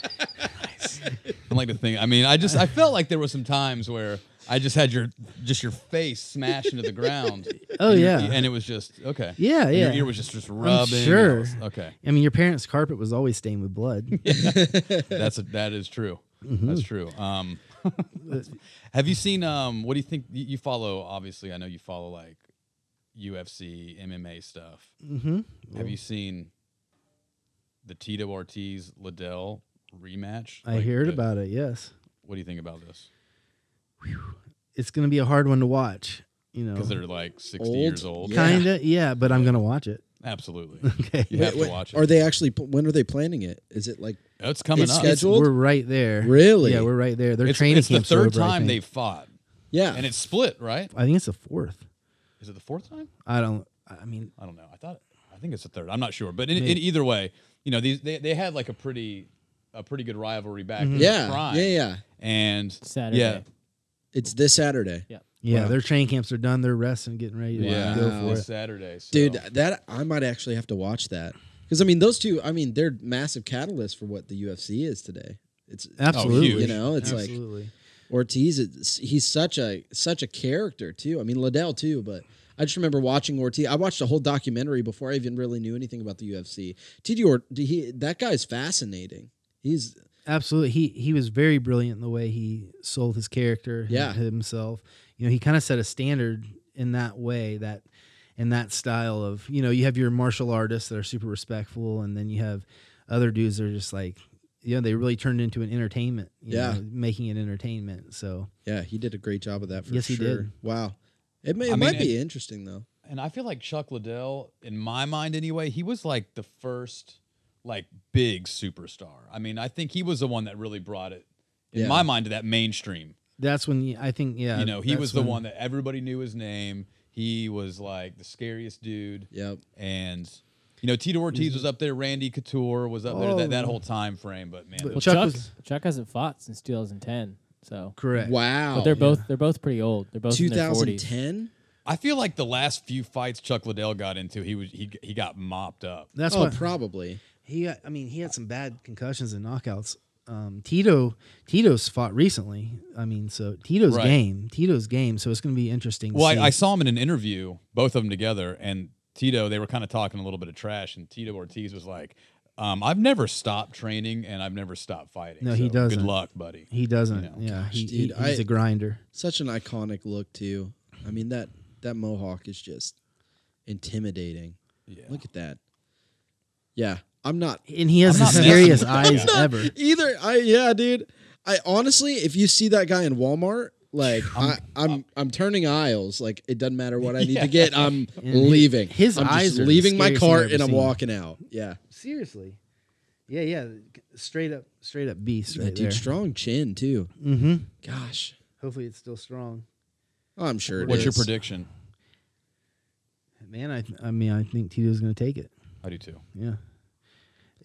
I like to think. I mean, I just I felt like there were some times where I just had your just your face smash into the ground. Oh, And your- yeah. and it was just okay. Yeah, And Your ear was just just rubbing. and sure. was- okay, I mean, your parents' carpet was always stained with blood. that's a, that is true. Mm-hmm. That's true. Um, have you seen? Um, what do you think? You, you follow? Obviously, I know you follow like UFC, MMA stuff. mm-hmm. Have you seen the Tito Ortiz Liddell rematch? I Like, heard the- about it. Yes, What do you think about this? it's going to be a hard one to watch. You know, Because they're like sixty Old? years old. Yeah. kinda, yeah. But I'm going to watch it. Absolutely. Okay, You have Wait, to watch it. Are they actually? When are they planning it? Is it like it's coming it's up. scheduled? It's- we're right there. Really? Yeah, we're right there. Their It's, training it's the third over, time they've fought, yeah? and it's split, right? I think it's the fourth. Is it the fourth time? I don't. I mean, I don't know. I thought I think it's the third. I'm not sure, but in, in either way, you know, these they, they had like a pretty a pretty good rivalry back Mm-hmm. yeah, prime. yeah, yeah. And Saturday. yeah, It's this Saturday, yeah, Wow. their training camps are done. They're resting, getting ready to yeah, go Wow. for this it. Saturday, so. dude. That I might actually have to watch that because I mean those two. I mean they're massive catalysts for what the UFC is today. It's Absolutely. huge. You know, it's like- Ortiz. It's, he's such a such a character too. I mean Liddell too, but I just remember watching Ortiz. I watched a whole documentary before I even really knew anything about the UFC. TD or he that guy's fascinating. He's Absolutely. He he was very brilliant in the way he sold his character Yeah. himself. You know, he kind of set a standard in that way that in that style of, you know, you have your martial artists that are super respectful and then you have other dudes that are just like you know, they really turned into an entertainment. you Yeah. know, making it entertainment. So yeah, he did a great job of that for Yes, he did. Wow. It may it I mean, might be and- interesting though. and I feel like Chuck Liddell, in my mind anyway, he was like the first like big superstar. I mean, I think he was the one that really brought it in Yeah. my mind to that mainstream. that's when you, I think yeah, you know, he was the when- one that everybody knew his name. He was like the scariest dude. Yep. And you know, Tito Ortiz was up there, Randy Couture was up there, that, that Oh. whole time frame. But man, But Well, Chuck Chuck, was- Chuck hasn't fought since 2010. So, correct. Wow. but they're both they're both pretty old. They're both in their 40s. 2010. I feel like the last few fights Chuck Liddell got into, he was he he got mopped up. That's oh, what probably. He, got, I mean, he had some bad concussions and knockouts. Um, Tito, Tito's fought recently. I mean, so Tito's Right. game, Tito's game. So it's going to be interesting. To Well, see. I, I saw him in an interview, both of them together, and Tito. They were kind of talking a little bit of trash, and Tito Ortiz was like, um, "I've never stopped training, and I've never stopped fighting. No, he doesn't. Good luck, buddy." he doesn't. you know, yeah, gosh, he, dude, he- he's I- a grinder. Such an iconic look too. I mean that that mohawk is just intimidating. Yeah. Look at that. Yeah, I'm not And he has I'm the not scariest eyes not ever. either. I yeah, dude. I honestly, if you see that guy in Walmart, like I'm, I'm, I'm, turning aisles. Like it doesn't matter what I need Yeah. to get. I'm And leaving. his I'm eyes just are the leaving my cart and I'm walking out. Yeah, Seriously. Yeah, yeah. Straight up, straight up beast Yeah, right dude, there. strong chin too. Mm-hmm. Gosh, Hopefully, it's still strong. I'm sure. it What's your prediction? Man, I, th- I mean, I think Tito's going to take it. I do too. Yeah.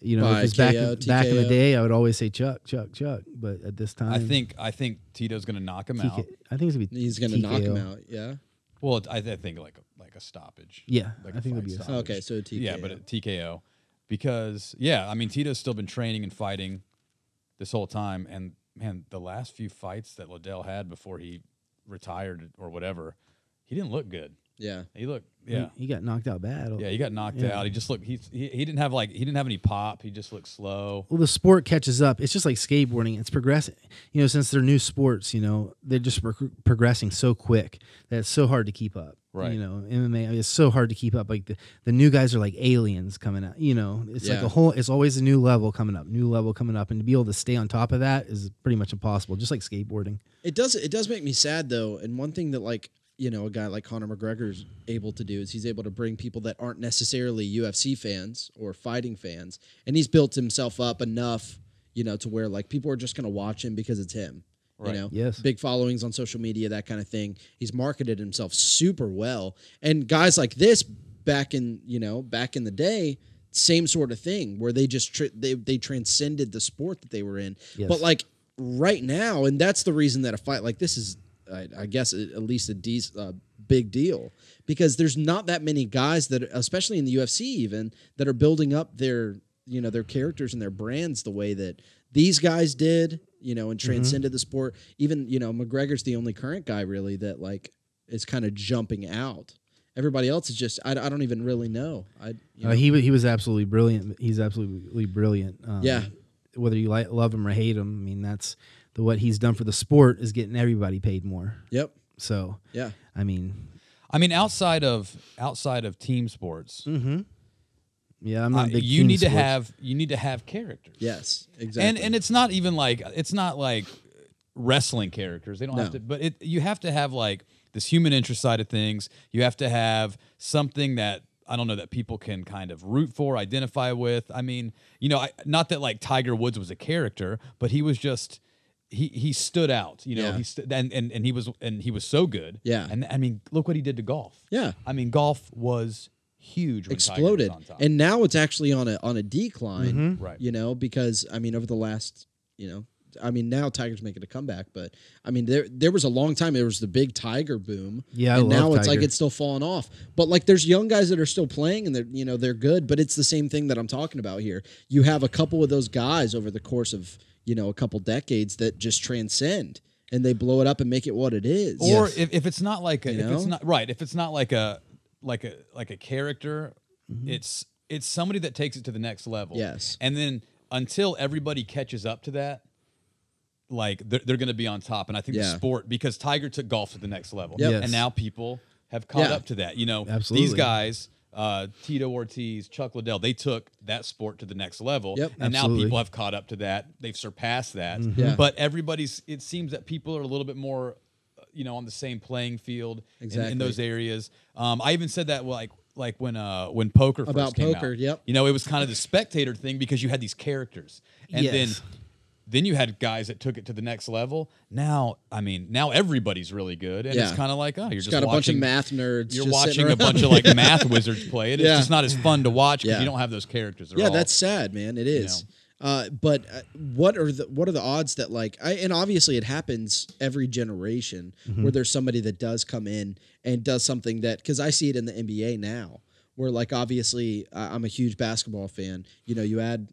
You know, By if it's back KO, in, back in the day, I would always say Chuck, Chuck, Chuck. But at this time, I think I think Tito's going to knock him TK out. I think it's gonna be He's gonna knock him out. Yeah. Well, I, I think like a, like a stoppage. Yeah, like I a think it'll fight be a stoppage. Okay, so TKO. Yeah, but a TKO because yeah, I mean Tito's still been training and fighting this whole time, and man, the last few fights that Liddell had before he retired or whatever, he didn't look good. Yeah. He looked yeah. he, got knocked out bad. Yeah, he got knocked Yeah. out. He just looked. He's, he he didn't have like he didn't have any pop. He just looked slow. Well, the sport catches up. It's just like skateboarding. It's progressing. You know, since they're new sports, you know, they're just pro- progressing so quick that it's so hard to keep up. Right. You know, MMA is so hard to keep up. Like the, the new guys are like aliens coming out. You know, it's like a whole. It's always a new level coming up, new level coming up, and to be able to stay on top of that is pretty much impossible. Just like skateboarding. It does. It does make me sad though, and one thing that like you know a guy like Conor McGregor's able to do is he's able to bring people that aren't necessarily UFC fans or fighting fans, and he's built himself up enough, you know, to where like people are just gonna watch him because it's him. Right. You know, Yes. big followings on social media, that kind of thing. He's marketed himself super well, and guys like this back in you know back in the day, same sort of thing where they just tr they they transcended the sport that they were in. Yes. But like right now, and that's the reason that a fight like this is, I, I guess, at least a dec- uh, big deal because there's not that many guys that, especially in the UFC, even that are building up their you know their characters and their brands the way that these guys did. You know, and transcended the sport. Even you know, McGregor's the only current guy really that like is kind of jumping out. Everybody else is just I, I don't even really know. I you know, Uh, he wa- he was absolutely brilliant. He's absolutely brilliant. Um, Yeah. Whether you like love him or hate him, I mean that's the what he's done for the sport is getting everybody paid more. yep So yeah I mean, I mean, outside of outside of team sports, mm-hmm. yeah, I'm uh, not a big you team need to have you need to have characters. yes exactly and and it's not even like it's not like wrestling characters. They don't have to, but it you have to have like this human interest side of things. You have to have something that I don't know that people can kind of root for, identify with. I mean, you know, I, not that like Tiger Woods was a character, but he was just he he stood out. You know, Yeah. he st- and, and and he was and he was so good. Yeah. and I mean, look what he did to golf. Yeah. I mean, golf was huge. When Tiger was exploded on top. and now it's actually on a on a decline mm-hmm. Right. you know because i mean over the last you know i mean now tiger's making a comeback but i mean there there was a long time there was the big tiger boom Yeah, I and now love it's like it's still falling off but like there's young guys that are still playing and they're you know they're good but it's the same thing that i'm talking about here you have a couple of those guys over the course of you know a couple decades that just transcend and they blow it up and make it what it is or if, if it's not like a, You if it's not right if it's not like a like a like a character Mm-hmm. it's it's somebody that takes it to the next level Yes. and then until everybody catches up to that like they're, they're going to be on top and i think the sport because tiger took golf to the next level Yep. Yes. and now people have caught Yeah. up to that you know Absolutely. these guys uh, Tito Ortiz, Chuck Liddell, they took that sport to the next level. Yep. And now people have caught up to that. They've surpassed that. Yeah. But everybody's, it seems that people are a little bit more, you know, on the same playing field in- in, those areas. Um, I even said that like, like when uh when poker first About came poker, out. yep. You know, it was kind of the spectator thing because you had these characters, and Yes. then then you had guys that took it to the next level. Now, I mean, now everybody's really good, and it's kind of like, oh, you're just got a bunch of math nerds You're just watching a bunch of like math wizards play it. It's Yeah. just not as fun to watch because Yeah. you don't have those characters. At yeah all. that's sad man it is uh, but uh, what are the what are the odds that like I, and obviously it happens every generation where there's somebody that does come in and does something that because i see it in the nba now where like obviously i'm a huge basketball fan you know you add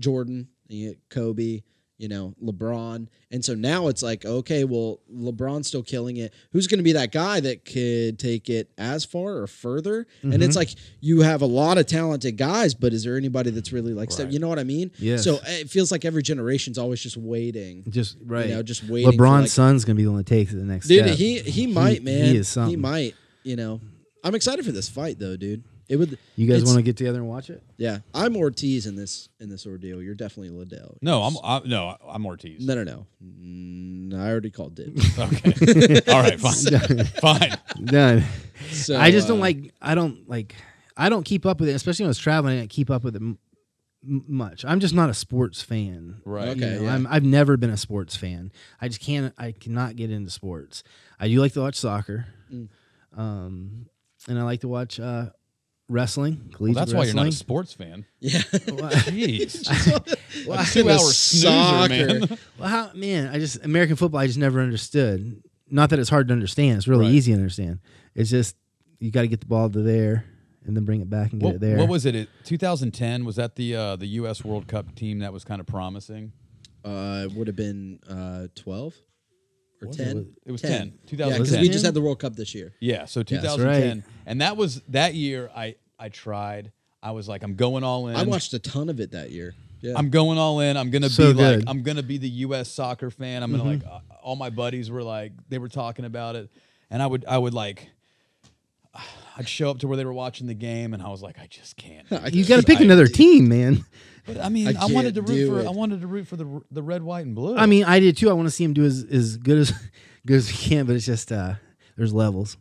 jordan you kobe you know lebron and so now it's like okay well lebron's still killing it who's going to be that guy that could take it as far or further and it's mm-hmm. like you have a lot of talented guys but is there anybody that's really like Right. you know what i mean Yeah. so eh, it feels like every generation's always just waiting just right. you know just waiting LeBron's like- son's gonna be the one that takes it the next dude step. he he might man He is something. he might you know i'm excited for this fight though dude it would you guys it's- want to get together and watch it? yeah i'm ortiz in this in this ordeal you're definitely liddell no, I'm I, no, I'm Ortiz. no no no Mm, i already called it Okay, all right, fine, fine. Done. so I just don't uh, like. I don't like. I don't keep up with it, especially when I was traveling. I didn't keep up with it m- m- much. I'm just not a sports fan. Right. Okay. You know, yeah. I'm, I've never been a sports fan. I just can't. I cannot get into sports. I do like to watch soccer, Mm. um, and I like to watch uh, wrestling. Well, Collegiate that's why you're not a wrestling. sports fan. yeah Jeez, Well, a two-hour snoozer, man. Well, how, man, I just American football. I just never understood. Not that it's hard to understand. It's really Right. easy to understand. It's just you got to get the ball to there and then bring it back and get What, it there. what was it? it? 2010 was that the uh, the U.S. World Cup team that was kind of promising? uh would have been uh 12 or 10 It was 10. 10. yeah because 2010. we just had the world cup this year Yeah, so Yeah. That's 2010, right. and that was that year. I I tried. I was like, I'm going all in. i watched a ton of it that year yeah I'm going all in. I'm gonna So be like. I'm gonna be the U.S. soccer fan. I'm gonna like, uh, all my buddies were like, they were talking about it, and I would, I would like, I'd show up to where they were watching the game, and I was like, I just can't. You can't- got to pick I- another team, man. But I mean, I I, wanted to root for, it. I wanted to root for the the red, white, and blue. I mean, I did too. I want to see him do as, as good as good as he can, but it's just uh, there's levels.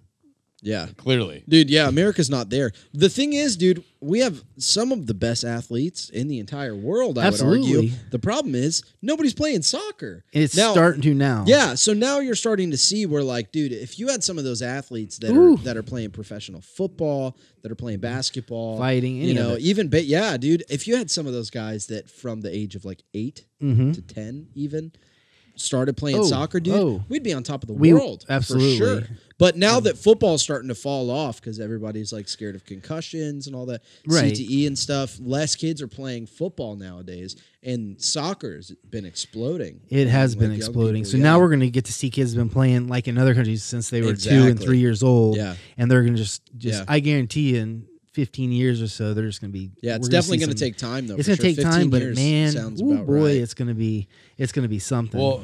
Yeah. Clearly. Dude, yeah, America's not there. The thing is, dude, we have some of the best athletes in the entire world, I would Absolutely. argue. The problem is nobody's playing soccer. It's Now- starting to now. Yeah, so now you're starting to see where like, dude, if you had some of those athletes that Ooh. are that are playing professional football, that are playing basketball, Fighting, any you of know, it. even ba- yeah, dude, if you had some of those guys that from the age of like 8 Mm-hmm. to 10 even started playing Oh, soccer, dude, oh. we'd be on top of the We- world. absolutely. For sure. But now mm. that football's starting to fall off because everybody's like scared of concussions and all that Right. CTE and stuff, less kids are playing football nowadays, and soccer's been exploding. It has Like been exploding. people, so yeah. now we're going to get to see kids been playing like in other countries since they were two and three years old. Yeah. And they're going to just, just Yeah. I guarantee you in 15 years or so, they're just going to be. Yeah, it's definitely going to take time though. It's going to sure. take time, but years man, sounds ooh, boy, right. it's going to be, it's going to be something. Well,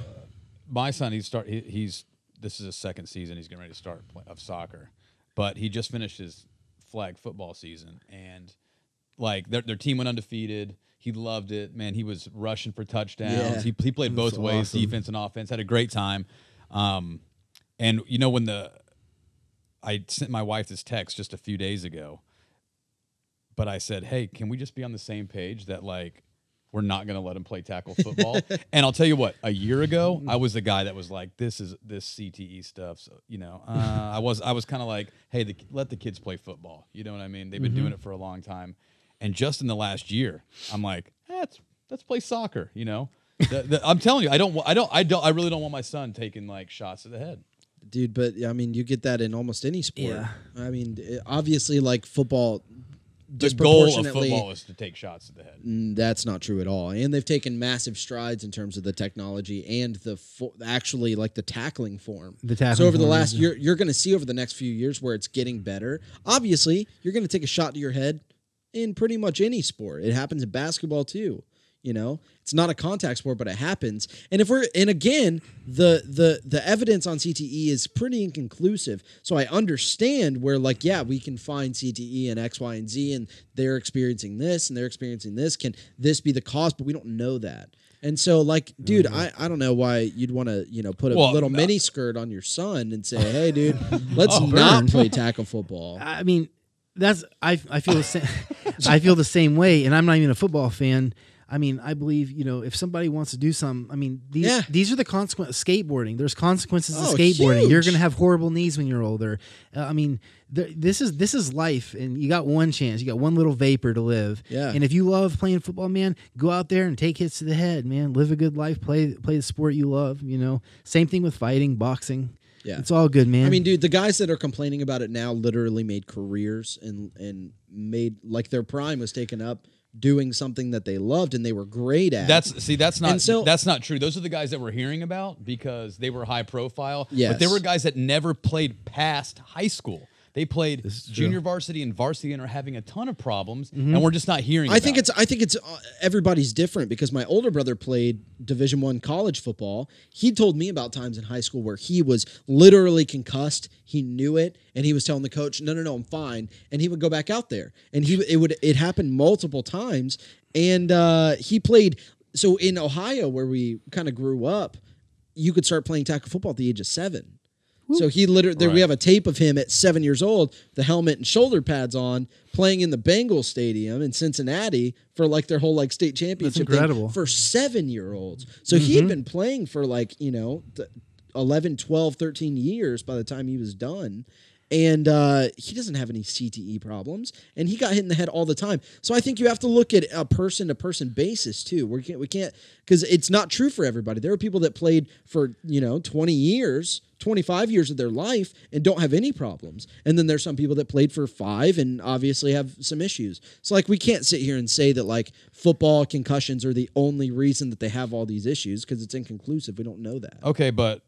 my son, he's start. He, he's this is his second season. He's getting ready to start play, of soccer, but he just finished his flag football season, and like their their team went undefeated. He loved it, man. He was rushing for touchdowns. Yeah. He he played both ways, awesome. defense and offense. Had a great time. Um, and you know when the I sent my wife this text just a few days ago, but I said, "Hey, can we just be on the same page that like we're not going to let him play tackle football?" and I'll tell you what, a year ago, I was the guy that was like, "This is this CTE stuff." So you know, uh, I was I was kind of like, "Hey, the, let the kids play football." You know what I mean? They've been doing it for a long time, and just in the last year, I'm like, eh, "Let's let's play soccer." You know. The- the- I'm telling you, I don't, I don't, I don't, I really don't want my son taking like shots to the head. dude. But I mean, you get that in almost any sport. Yeah. I mean, obviously, like football, The goal of disproportionately- football is to take shots to the head. Mm, That's not true at all. And they've taken massive strides in terms of the technology and the fo- actually like the tackling form. The tackling So over the form last is- year, you're going to see over the next few years where it's getting better. Obviously, you're going to take a shot to your head in pretty much any sport. It happens in basketball too. You know, it's not a contact sport, but it happens. And if we're and again, the the the evidence on CTE is pretty inconclusive. So I understand where like yeah, we can find CTE and X, Y, and Z, and they're experiencing this and they're experiencing this. Can this be the cause? But we don't know that. And so, like, dude, mm-hmm. I, I don't know why you'd want to, you know, put a Well, little no. mini skirt on your son and say, "Hey, dude, let's Oh, not play tackle football." I mean, that's I I feel the same. I feel the same way, and I'm not even a football fan. I mean, I believe you know if somebody wants to do something. I mean, these Yeah. these are the consequences. Skateboarding. There's consequences Oh, to skateboarding. You're gonna have horrible knees when you're older. Uh, I mean, th- this is this is life, and you got one chance. You got one little vapor to live. Yeah. And if you love playing football, man, go out there and take hits to the head, man. Live a good life. Play play the sport you love. You know. Same thing with fighting, boxing. Yeah. It's all good, man. I mean, dude, the guys that are complaining about it now literally made careers and and made like their prime was taken up doing something that they loved and they were great at. That's see, that's not so- that's not true. Those are the guys that we're hearing about because they were high profile. Yes. But they were guys that never played past high school. They played junior varsity and varsity and are having a ton of problems, and we're just not hearing. I think it's I think it's uh, everybody's different because my older brother played Division 1 college football. He told me about times in high school where he was literally concussed. He knew it and he was telling the coach, "No, no, no, I'm fine." And he would go back out there. And he it would it happened multiple times and uh he played so in Ohio where we kind of grew up, you could start playing tackle football at the age of 7. So he literally, there we have a tape of him at seven years old, the helmet and shoulder pads on, playing in the Bengal stadium in Cincinnati for like their whole like state championship thing incredible. for seven year olds. So he had mm-hmm. been playing for like, you know, th- 11, 12, 13 years by the time he was done. And uh, he doesn't have any CTE problems, and he got hit in the head all the time. So I think you have to look at a person to person basis too. We can't, we can't, because it's not true for everybody. There are people that played for you know twenty years, twenty five years of their life, and don't have any problems. And then there's some people that played for five and obviously have some issues. So like we can't sit here and say that like football concussions are the only reason that they have all these issues because it's inconclusive. We don't know that. okay, but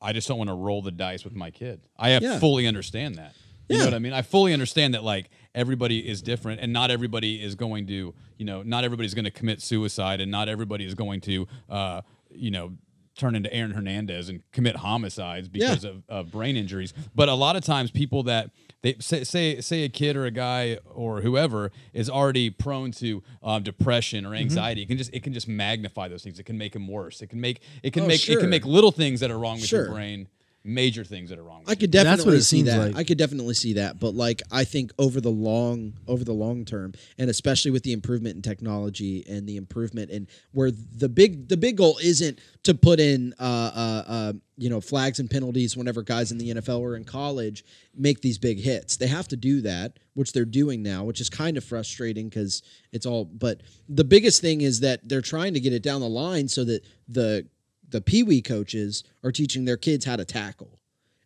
I just don't want to roll the dice with my kid. I have Yeah. fully understand that. You Yeah. know what I mean? I fully understand that like everybody is different and not everybody is going to, you know, not everybody's going to commit suicide and not everybody is going to uh, you know, turn into Aaron Hernandez and commit homicides because of, of brain injuries. But a lot of times people that they say say say a kid or a guy or whoever is already prone to um, depression or anxiety, it can just it can just magnify those things. It can make them worse. It can make it can Oh, make it can make little things that are wrong with Sure. your brain major things that are wrong. With I could That's what definitely it see seems that. like. I could definitely see that. But like I think over the long over the long term, and especially with the improvement in technology and the improvement in where the big the big goal isn't to put in uh, uh, uh, you know flags and penalties whenever guys in the NFL or in college make these big hits. They have to do that, which they're doing now, which is kind of frustrating because it's all. But the biggest thing is that they're trying to get it down the line so that the the pee wee coaches are teaching their kids how to tackle.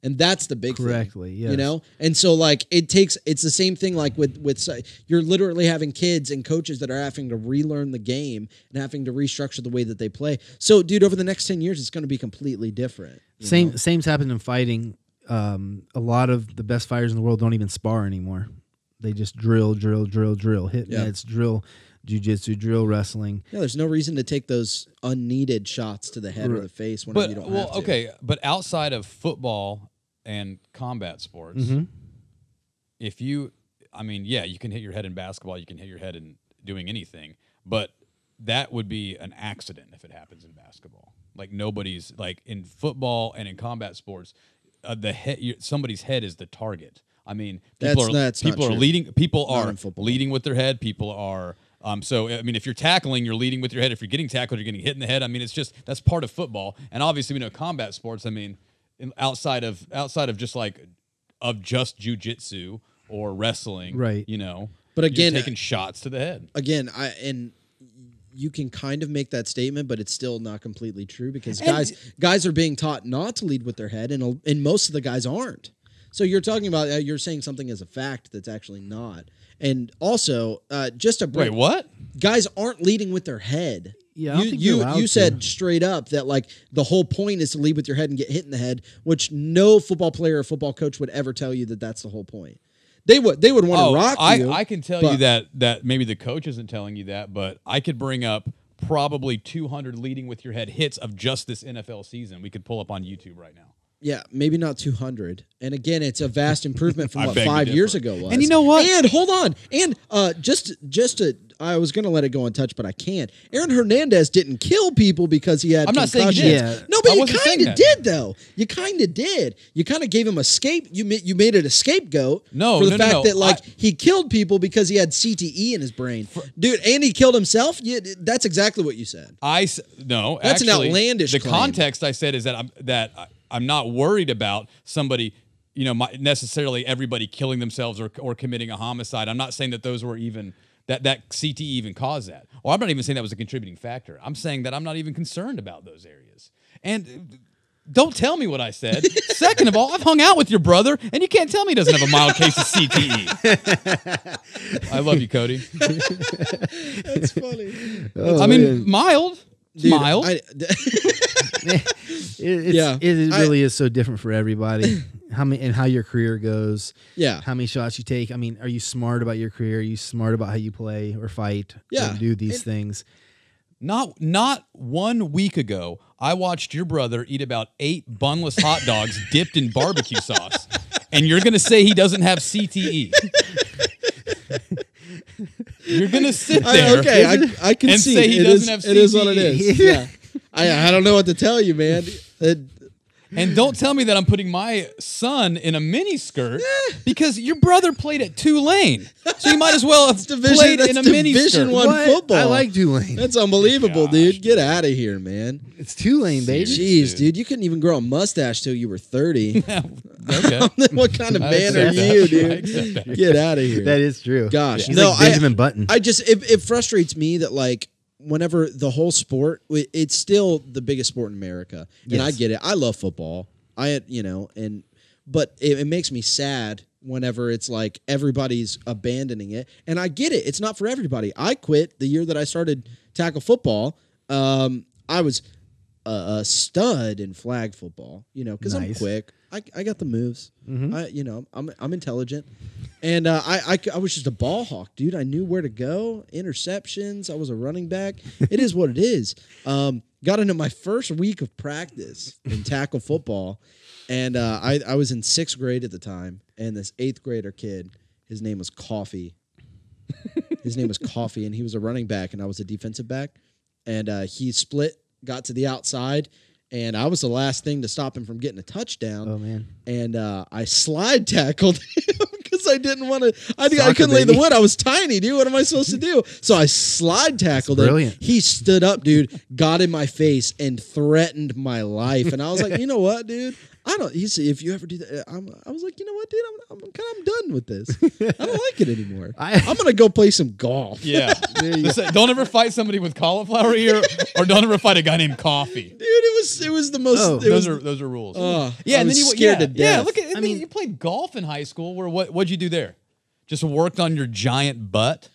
And that's the big Correctly, thing, yes. you know. And so, like, it takes. It's the same thing. Like with with you're literally having kids and coaches that are having to relearn the game and having to restructure the way that they play. So, dude, over the next ten years, it's going to be completely different. Same know? same's happened in fighting. Um, a lot of the best fighters in the world don't even spar anymore. They just drill, drill, drill, drill, hit Yeah. nets, drill, jujitsu, drill wrestling. Yeah, there's no reason to take those unneeded shots to the head or the face whenever but you don't well, have to. okay, but outside of football and combat sports, Mhm. if you, I mean, yeah, you can hit your head in basketball, you can hit your head in doing anything, but that would be an accident if it happens in basketball. Like nobody's like in football and in combat sports, uh, the head, somebody's head is the target. I mean, people That's- are that's people are true. leading. People Not are in leading with their head. People are. Um, so I mean, if you're tackling, you're leading with your head. If you're getting tackled, you're getting hit in the head. I mean, it's just that's part of football. And obviously, we know combat sports. I mean, in, outside of outside of just like of just jujitsu or wrestling, Right. You know, But again, taking shots to the head. again, I and you can kind of make that statement, but it's still not completely true because And- guys guys are being taught not to lead with their head, and and most of the guys aren't. So you're talking about uh, you're saying something as a fact that's actually not. And also, uh, just a Wait, break, what? guys aren't leading with their head. Yeah, I don't you think you're you, allowed you to. said straight up that like the whole point is to lead with your head and get hit in the head, which no football player or football coach would ever tell you that that's the whole point. They would they would want to Oh, rock I, you. I can tell you that that maybe the coach isn't telling you that, but I could bring up probably 200 leading with your head hits of just this NFL season. We could pull up on YouTube right now. Yeah, maybe not 200. And again, it's a vast improvement from I what beg to five years ago was. And you know what? And hold on. And uh, just just to, I was going to let it go untouched, but I can't. Aaron Hernandez didn't kill people because he had. I'm not saying he concussions. did. Yeah. No, but I you wasn't saying kind of that. did though. You kind of did. You kind of gave him a scape. You ma- you made it a scapegoat. No, for the no, no, fact no. that like I- he killed people because he had CTE in his brain, dude. And he killed himself. Yeah, that's exactly what you said. I s- no, That's an actually, outlandish The claim. context I said is that I'm that I, I'm not worried about somebody, you know, my, necessarily everybody killing themselves or or committing a homicide. I'm not saying that those were even that that CTE even caused that. Or I'm not even saying that was a contributing factor. I'm saying that I'm not even concerned about those areas. And uh, don't tell me what I said. Second of all, I've hung out with your brother, and you can't tell me he doesn't have a mild case of CTE. I love you, Cody. That's funny. Oh, I mean, mild, Dude. I, it, Yeah. it I- really is so different for everybody. how many and how your career goes, yeah. how many shots you take. I mean, are you smart about your career? Are you smart about how you play or fight? Yeah. or do these And- things. Not not one week ago, I watched your brother eat about eight bunless hot dogs dipped in barbecue sauce, and you're gonna say he doesn't have CTE. You're gonna sit I, there. okay, I, I can and see say he It doesn't is- have It is what it CTE. is. Yeah, I, I don't know what to tell you, man. It- And don't tell me that I'm putting my son in a mini skirt because your brother played at Tulane, so you might as well have division- played that's in a mini Division skirt. One What? football. I like Tulane. That's unbelievable, Gosh, dude. Get out of here, man. It's Tulane, baby. Jeez, dude, you couldn't even grow a mustache till you were thirty. okay. what kind of I man are accept that. you, I dude? accept. Get out of here. That is true. Gosh, he's no, like I- Benjamin Button. I just it, it frustrates me that like whenever the whole sport it's still the biggest sport in America. And I get it. I love football. I you know and but it, it makes me sad whenever it's like everybody's abandoning it. And I get it. It's not for everybody. I quit the year that I started tackle football. Um I was a, a stud in flag football you know because I'm quick I, I got the moves Mhm. I you know I'm I'm intelligent and uh, I, I I was just a ball hawk, dude. I knew where to go. Interceptions. I was a running back. It is what it is. Um, got into my first week of practice in tackle football, and uh, I I was in sixth grade at the time, and this eighth grader kid, his name was Coffee. his name was Coffee, and he was a running back, and I was a defensive back, and uh, he split, got to the outside, and I was the last thing to stop him from getting a touchdown. Oh man. and uh, I slide tackled him because I didn't want to. I think I couldn't lay the wood. I was tiny, dude. What am I supposed to do? So I slide tackled him. brilliant. He stood up, dude, got in my face and threatened my life. And I was like, you know what, dude? I don't. He said, if you ever do that, uh, I'm, I was like, you know what, dude? I'm, I'm kind of done with this. I don't like it anymore. I- I'm gonna go play some golf. Yeah. Listen, don't ever fight somebody with cauliflower ear, or don't ever fight a guy named Coffee. dude. It was it was the most. Oh, Those was, are those are rules. Oh, yeah, I and was then you scared yeah, to Yeah, look at. I, I mean, mean- you played golf in high school. Where what? What'd you do there? Just worked on your giant butt,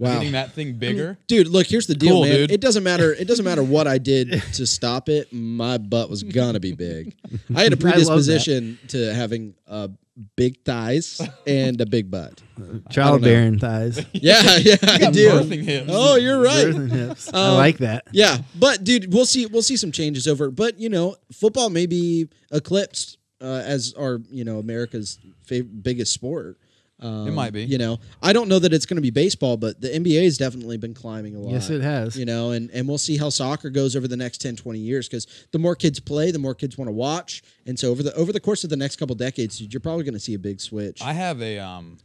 wow. getting that thing bigger. Dude, look, here's the deal, Cool, man. dude. It doesn't matter. It doesn't matter what I did to stop it. My butt was gonna be big. I had a predisposition to having uh, big thighs and a big butt. Childbearing thighs. Yeah, yeah, I do. hips. Oh, you're right. Birth and. I Um, like that. Yeah, but dude, we'll see. We'll see some changes over. But you know, football may be eclipsed uh, as our you know America's fav- biggest sport. Um, It might be. You know, I don't know that it's going to be baseball, but the NBA has definitely been climbing a lot. Yes, it has. You know, and, and we'll see how soccer goes over the next 10, 20 years because the more kids play, the more kids want to watch. And so over the over the course of the next couple decades, you're probably going to see a big switch. I have a um,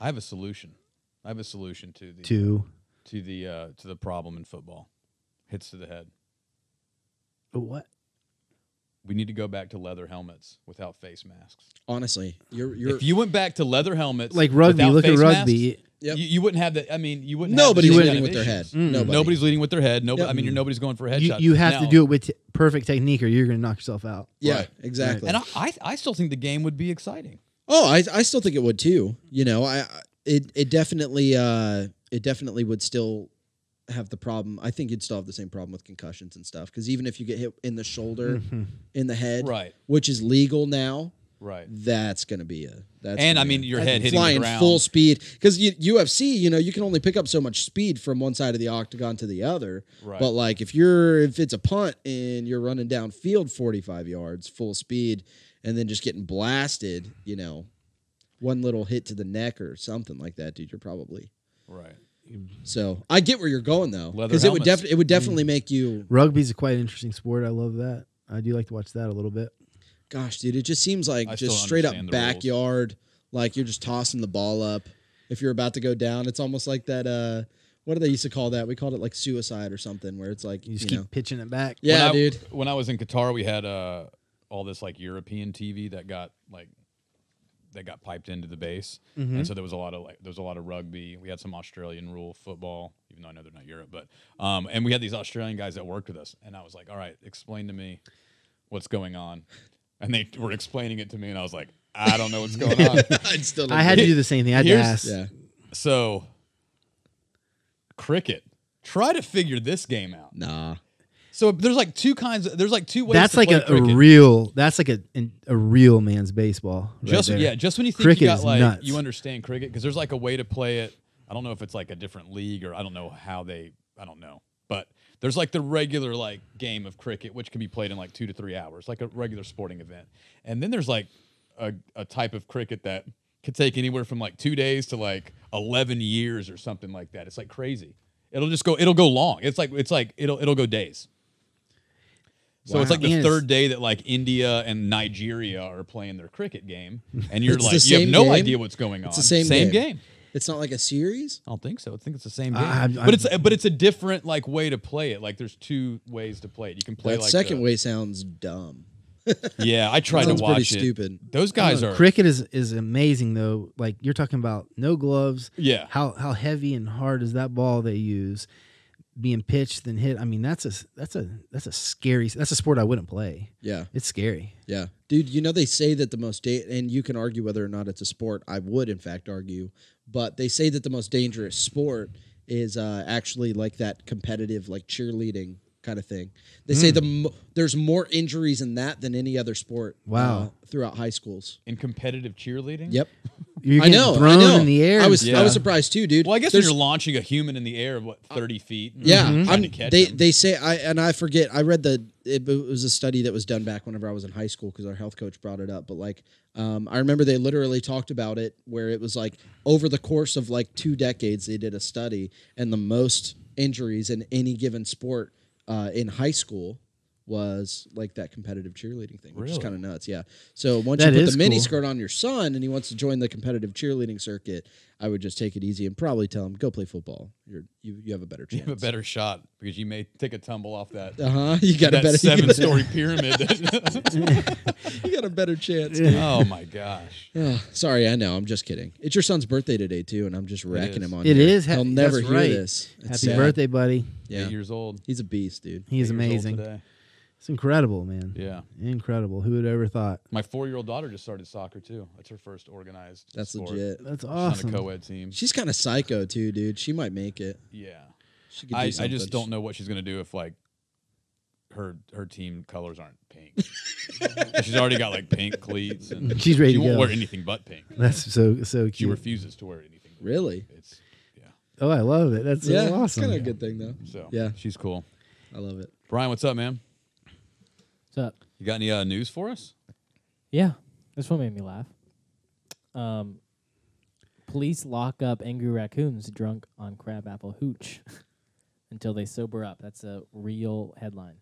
I have a solution. I have a solution to the Two. to the uh, to the problem in football. Hits to the head. What? We need to go back to leather helmets without face masks. Honestly, you're you're If you went back to leather helmets, Like rugby. without Look at rugby. masks, Yep. you, you wouldn't have the. I mean, you wouldn't. nobody's leading kind with of their head. issues. Nobody. Nobody's leading with their head. Nobody. Yep. I mean, you're, nobody's going for a You, headshot. you have to do it with t- perfect technique, or you're going to knock yourself out. Yeah, Right. exactly. And I, I, I still think the game would be exciting. Oh, I, I still think it would too. You know, I I- it it definitely uh it definitely would still have the problem. I think you'd still have the same problem with concussions and stuff because even if you get hit in the shoulder, mm-hmm. in the head, Right. which is legal now, Right. that's gonna be a that's And, I mean, your head hitting the ground. full speed because UFC, you know, you can only pick up so much speed from one side of the octagon to the other. Right. But like if you're if it's a punt and you're running downfield 45 yards full speed and then just getting blasted, you know, one little hit to the neck or something like that, dude, you're probably Right. So. I get where you're going though, because it would helmets. definitely it would definitely make you. Rugby's a quite interesting sport. I love that. I do like to watch that a little bit. Gosh, dude, it just seems like I still just straight up understand the rules. backyard, like you're just tossing the ball up. If you're about to go down, it's almost like that. uh What do they used to call that? We called it like suicide or something, where it's like You you, just keep know, pitching it back. yeah, when I, dude. When I was in Qatar, we had uh, all this like European TV that got like that got piped into the base, Mm-hmm. and so there was a lot of like there was a lot of rugby. We had some Australian rule football, even though I know they're not Europe, but um, and we had these Australian guys that worked with us, and I was like, all right, explain to me what's going on, and they were explaining it to me, and I was like, I don't know what's going on. I'd still. I had to do the same thing. I had to ask. Yeah. so, cricket. Try to figure this game out. Nah. So there's like two kinds. Of, there's like two ways. That's to like play a, a real. That's like a a real man's baseball. right just there. yeah, just when you think Cricket you got like nuts. you understand cricket because there's like a way to play it. I don't know if it's like a different league or I don't know how they. I don't know, but there's like the regular like game of cricket which can be played in like two to three hours, like a regular sporting event. And then there's like a, a type of cricket that could take anywhere from like two days to like eleven years or something like that. It's like crazy. It'll just go. It'll go long. It's like it's like it'll it'll go days. So it's like the And third day that like India and Nigeria are playing their cricket game, and you're like you have no game? idea what's going on. It's the same same game. game. It's not like a series. I don't think so. I think it's the same game, I- I'm- but it's but it's a different like way to play it. Like there's two ways to play it. You can play that like second the- way sounds dumb. Yeah, I tried to Sounds watch pretty it. stupid. Those guys are Cricket is is amazing though. Like you're talking about no gloves. yeah. How how heavy and hard is that ball they use? Being pitched and hit. I mean, that's a that's a that's a scary. That's a sport I wouldn't play. Yeah. It's scary. Yeah, dude. You know they say that the most da- and you can argue whether or not it's a sport. I would, in fact, argue, but they say that the most dangerous sport is uh, actually like that competitive, like cheerleading kind of thing. They say the mo- there's more injuries in that than any other sport. Wow. uh, throughout high schools. In competitive cheerleading. Yep, You're I know. thrown I know. in the air. I was stuff. I was surprised too, dude. Well, I guess when There's- you're launching a human in the air of what 30 feet. Yeah, trying I'm, to catch they him. they say I and I forget. I read the it, was a study that was done back whenever I was in high school because our health coach brought it up. But like, um, I remember they literally talked about it where it was like over the course of like two decades they did a study and the most injuries in any given sport uh, in high school was like that competitive cheerleading thing, which is kind of nuts. Yeah. So once That you put the mini cool. skirt on your son and he wants to join the competitive cheerleading circuit, I would just take it easy and probably tell him go play football. You're you you have a better You chance. have a better shot because you may take a tumble off that Uh huh. You got a better. seven story pyramid. you got a better chance. oh my gosh. Oh, sorry, I know. I'm just kidding. It's your son's birthday today too, and I'm just wrecking him on. It here. is. He'll never hear right. this. It's Happy sad. birthday, buddy. Yeah, Eight years old. he's a beast, dude. He's Eight years old amazing. Today. It's incredible, man. Yeah. Incredible. Who would ever thought? My four year old daughter just started soccer too. That's her first organized. That's sport. legit. That's She's awesome. on a co ed team. She's kind of psycho too, dude. She might make it. Yeah. She could do I, I just don't know what she's gonna do if like her her team colors aren't pink. she's already got like pink cleats and She's ready she to won't go. wear anything but pink. That's so so cute. She refuses to wear anything. but Really? pink. It's yeah. oh, I love it. That's so yeah, it's kind of a good thing though. So Yeah. she's cool. I love it. Brian, what's up, man? What's up? You got any uh, news for us? Yeah, this one made me laugh. Um, police lock up angry raccoons drunk on crabapple hooch until they sober up. That's a real headline.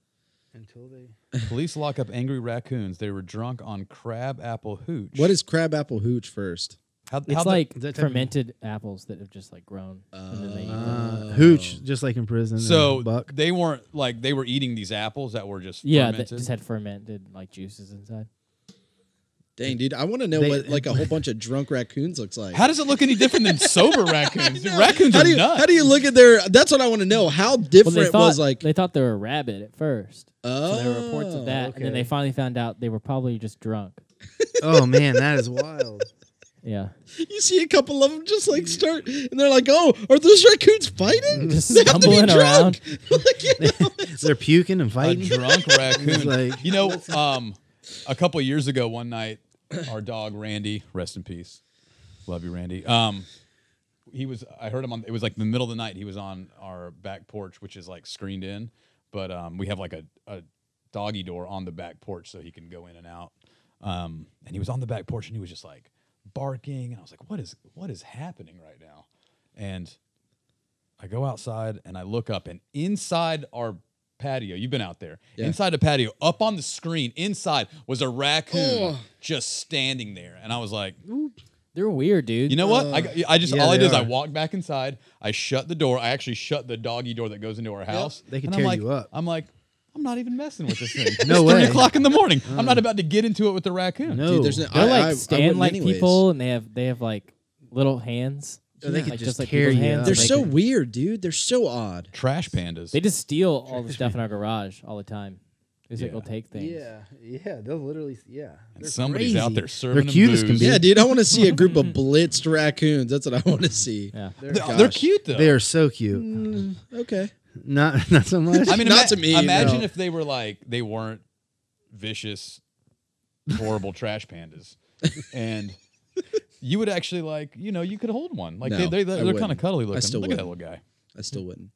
Until they Police lock up angry raccoons. They were drunk on crab apple hooch. What is crabapple hooch first? How, It's how'd like is that of- fermented apples that have just like grown, and then they eat uh, hooch, just like in prison. so buck. they weren't like they were eating these apples that were just Yeah, that just had fermented like juices inside. Dang, dude, I want to know They- what like a whole bunch of drunk raccoons looks like. How does it look any different than sober raccoons? Dude, raccoons how are do you nuts. how do you look at their? That's what I want to know. How different they thought was like? they thought they were a rabbit at first. oh, So there were reports of that, and then they finally found out they were probably just drunk. oh man, that is wild. Yeah, You see a couple of them just like start, and they're like, "Oh, are those raccoons fighting? Just They have to be stumbling drunk." like, you know, They're puking and fighting. a fighting. drunk raccoon. Like- you know, um, a couple of years ago, one night, our dog Randy, rest in peace, love you, Randy. Um, he was. I heard him on. It was like the middle of the night. He was on our back porch, which is like screened in, but um, we have like a, a doggy door on the back porch so he can go in and out. Um, and he was on the back porch and he was just like barking, and I was like, "What is what is happening right now?" And I go outside and I look up, and inside our patio, you've been out there, Yeah. inside the patio, up on the screen, inside was a raccoon Oh. just standing there. And I was like, they're weird, dude. you know what? I, uh, I just, Yeah, all I they did is I are. walked back inside. I shut the door. I actually shut the doggy door that goes into our house. They can and I'm tear like, you up. I'm like, I'm not even messing with this thing. No it's three o'clock in the morning. I'm not about to get into it with the raccoon. No, Dude, there's no- they're I- like I- I stand wouldn't like anyways. people, and they have they have like little hands. Oh, they could like, just like tear people's you hands. up. they're They so could- weird, dude. They're so odd. Trash pandas. They just steal all the stuff in our garage all the time. They just like, they'll take things. Yeah, yeah, they'll literally, yeah. and They're somebody's out there serving They're cute them as can booze. be. Yeah, dude. I want to see a group of blitzed raccoons. That's what I want to see. Yeah. They're, They're, they're cute though. they are so cute. Mm, okay. Not, not so much. I mean, Not ima- to me, Imagine no. if they were like they weren't vicious, horrible trash pandas, and you would actually like you know you could hold one. Like No, they, they, they're kind of wouldn't. cuddly I looking. still Look at that little guy. I still wouldn't.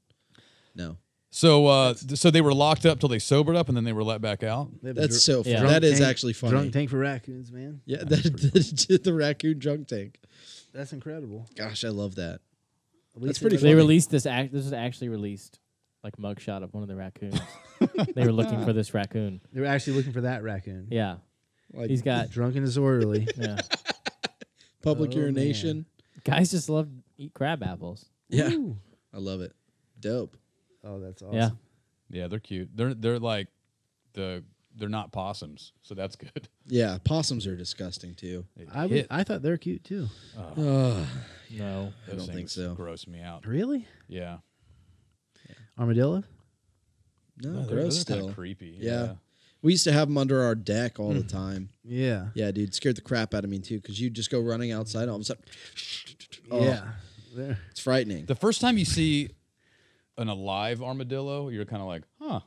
No. So uh, so they were locked up till they sobered up, and then they were let back out. They have a That's dr- so. Funny. That drunk is tank- actually funny. Drunk tank for raccoons, man. Yeah, That's that, pretty cool. the raccoon drunk tank. That's incredible. Gosh, I love that. At least pretty they- They funny. released this act. This was actually released like mugshot of one of the raccoons. they were looking for this raccoon. They were actually looking for that raccoon. Yeah, Like he's got. Drunk and disorderly. Yeah, public Oh, urination. guys just love to eat crab apples. Yeah, Ooh. I love it. Dope. Oh, that's awesome. Yeah, Yeah, they're cute. They're they're like the they're not possums, so that's good. Yeah, possums are disgusting too. They I, would, hit. I thought they're cute too. Ugh. no. Those I don't think things so. Gross me out. Really? Yeah, Armadillo? no, No, they're, gross those are still. kind of creepy. Yeah. We used to have them under our deck all Hmm. the time. Yeah. Yeah, dude, scared the crap out of me too. Because you just go running outside, all of a sudden, Oh. Yeah. They're- it's frightening. The first time you see an alive armadillo, you're kind of like, huh.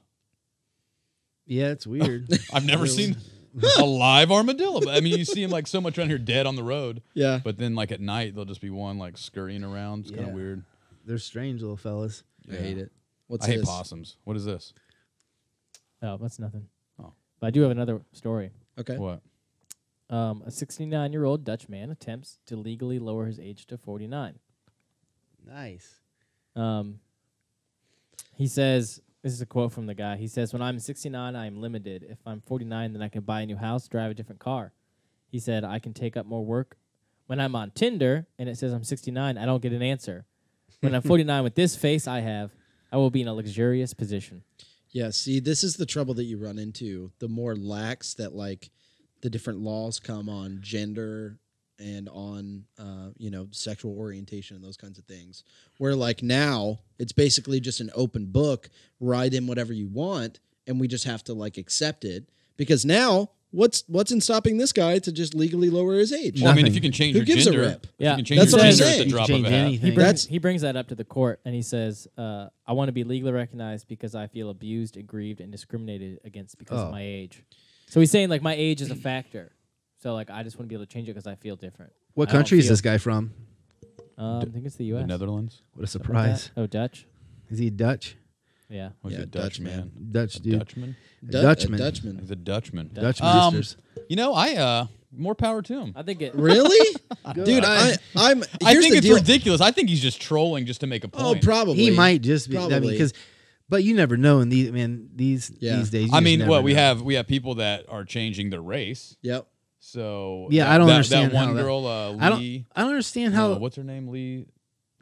Yeah, it's weird. I've never seen a live armadillo. But I mean, you see them like so much around here dead on the road, Yeah, but then like at night they'll just be one like scurrying around. It's kind Yeah. of weird. they're strange little fellas. I hate it. What's I hate this? possums. What is this? Oh, that's nothing. Oh. But I do have another story. Okay. What? Um, a 69 year old Dutch man attempts to legally lower his age to 49. Nice. Um, he says This is a quote from the guy. He says, "When I'm 69, I am limited. If I'm 49, then I can buy a new house, drive a different car." He said, "I can take up more work." When I'm on Tinder and it says I'm 69, I don't get an answer. When I'm 49 with this face I have, I will be in a luxurious position. Yeah, see, this is the trouble that you run into. The more lax that like the different laws come on gender and on uh, you know sexual orientation and those kinds of things. Where like now it's basically just an open book, write in whatever you want, and we just have to like accept it because now what's what's in stopping this guy to just legally lower his age? Well, I mean, if you can change Who your gives a rip? Yeah, you can that's your what I'm saying. drop change of a hat. anything. He brings, he brings that up to the court and he says, uh, I want to be legally recognized because I feel abused, aggrieved, and discriminated against because Oh. of my age. So he's saying, like, my age is a factor. So, like, I just want to be able to change it because I feel different. What I country is this guy from? Um, I think it's the The U.S. Netherlands. What a Something like that. surprise! Oh, Dutch? Is he Dutch? Yeah. Was Yeah, it Dutch, Dutch, man. man? Dutch A dude. Dutchman. Du- Dutchman. a Dutchman. He's a Dutchman. Dutch. Dutch Um, boosters. You know, I uh more power to him. I think it. Really, dude? I, I'm. I think it's deal. ridiculous. I think he's just trolling just to make a point. Oh, probably he might just be. I mean, Probably. because, but you never know in these. Man, these Yeah. these days. I mean, never what we have we have people that are changing their race. Yep. So Yeah, that- I don't that, understand that one how that- girl, uh, I don't. I don't understand no, how what's her name? Lee.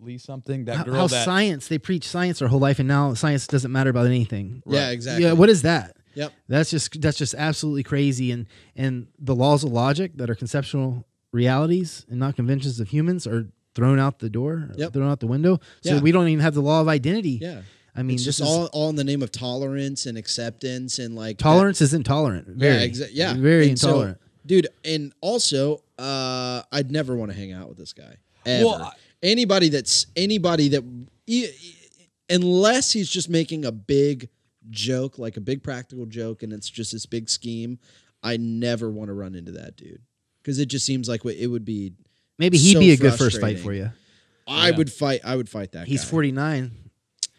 Lee something. That how, girl how that science they preach science their whole life, and now science doesn't matter about anything. Yeah, exactly. Yeah, what is that? Yep. That's just that's just absolutely crazy, and and the laws of logic that are conceptual realities and not conventions of humans are thrown out the door, Yep. thrown out the window. So Yeah. we don't even have the law of identity. Yeah. I mean, it's this just is, all all in the name of tolerance and acceptance and like tolerance is intolerant. Very, yeah, exa- yeah, very And so, intolerant. dude. And also, uh, I'd never want to hang out with this guy ever. Well, I- anybody that's anybody that, unless he's just making a big joke, like a big practical joke, and it's just this big scheme. I never want to run into that dude because it just seems like it would be. Maybe he'd so be a good first fight for you. I Yeah. would fight. I would fight that. He's guy. 49.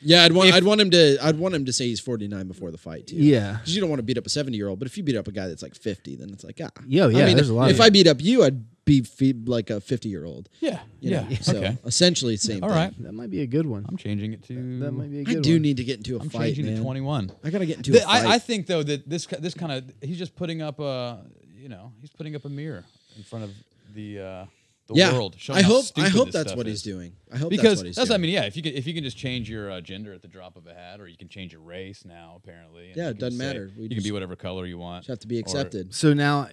Yeah, I'd want. If- I'd want him to. I'd want him to say he's forty nine before the fight too. Yeah. because you don't want to beat up a seventy year old. But if you beat up a guy that's like fifty, then it's like ah. Yo, yeah, I mean, there's a lot if of I beat up you, I'd be fe- like a fifty year old. Yeah. You Yeah. know? So Okay. essentially, same. All thing. right. That might be a good one. I'm changing it to. That might be a I good I do one. need to get into a I'm fight, changing man. to 21. I gotta get into The- a fight. I, I think though that this this kind of he's just putting up a you know he's putting up a mirror in front of the uh, the yeah, world. showing I hope. I hope that's stuff what he's doing. I hope Because that's what he's that's doing. I mean yeah if you can if you can just change your uh, gender at the drop of a hat or you can change your race now apparently Yeah, it doesn't say- matter. We you can be whatever color you want. Just have to be or accepted. So now,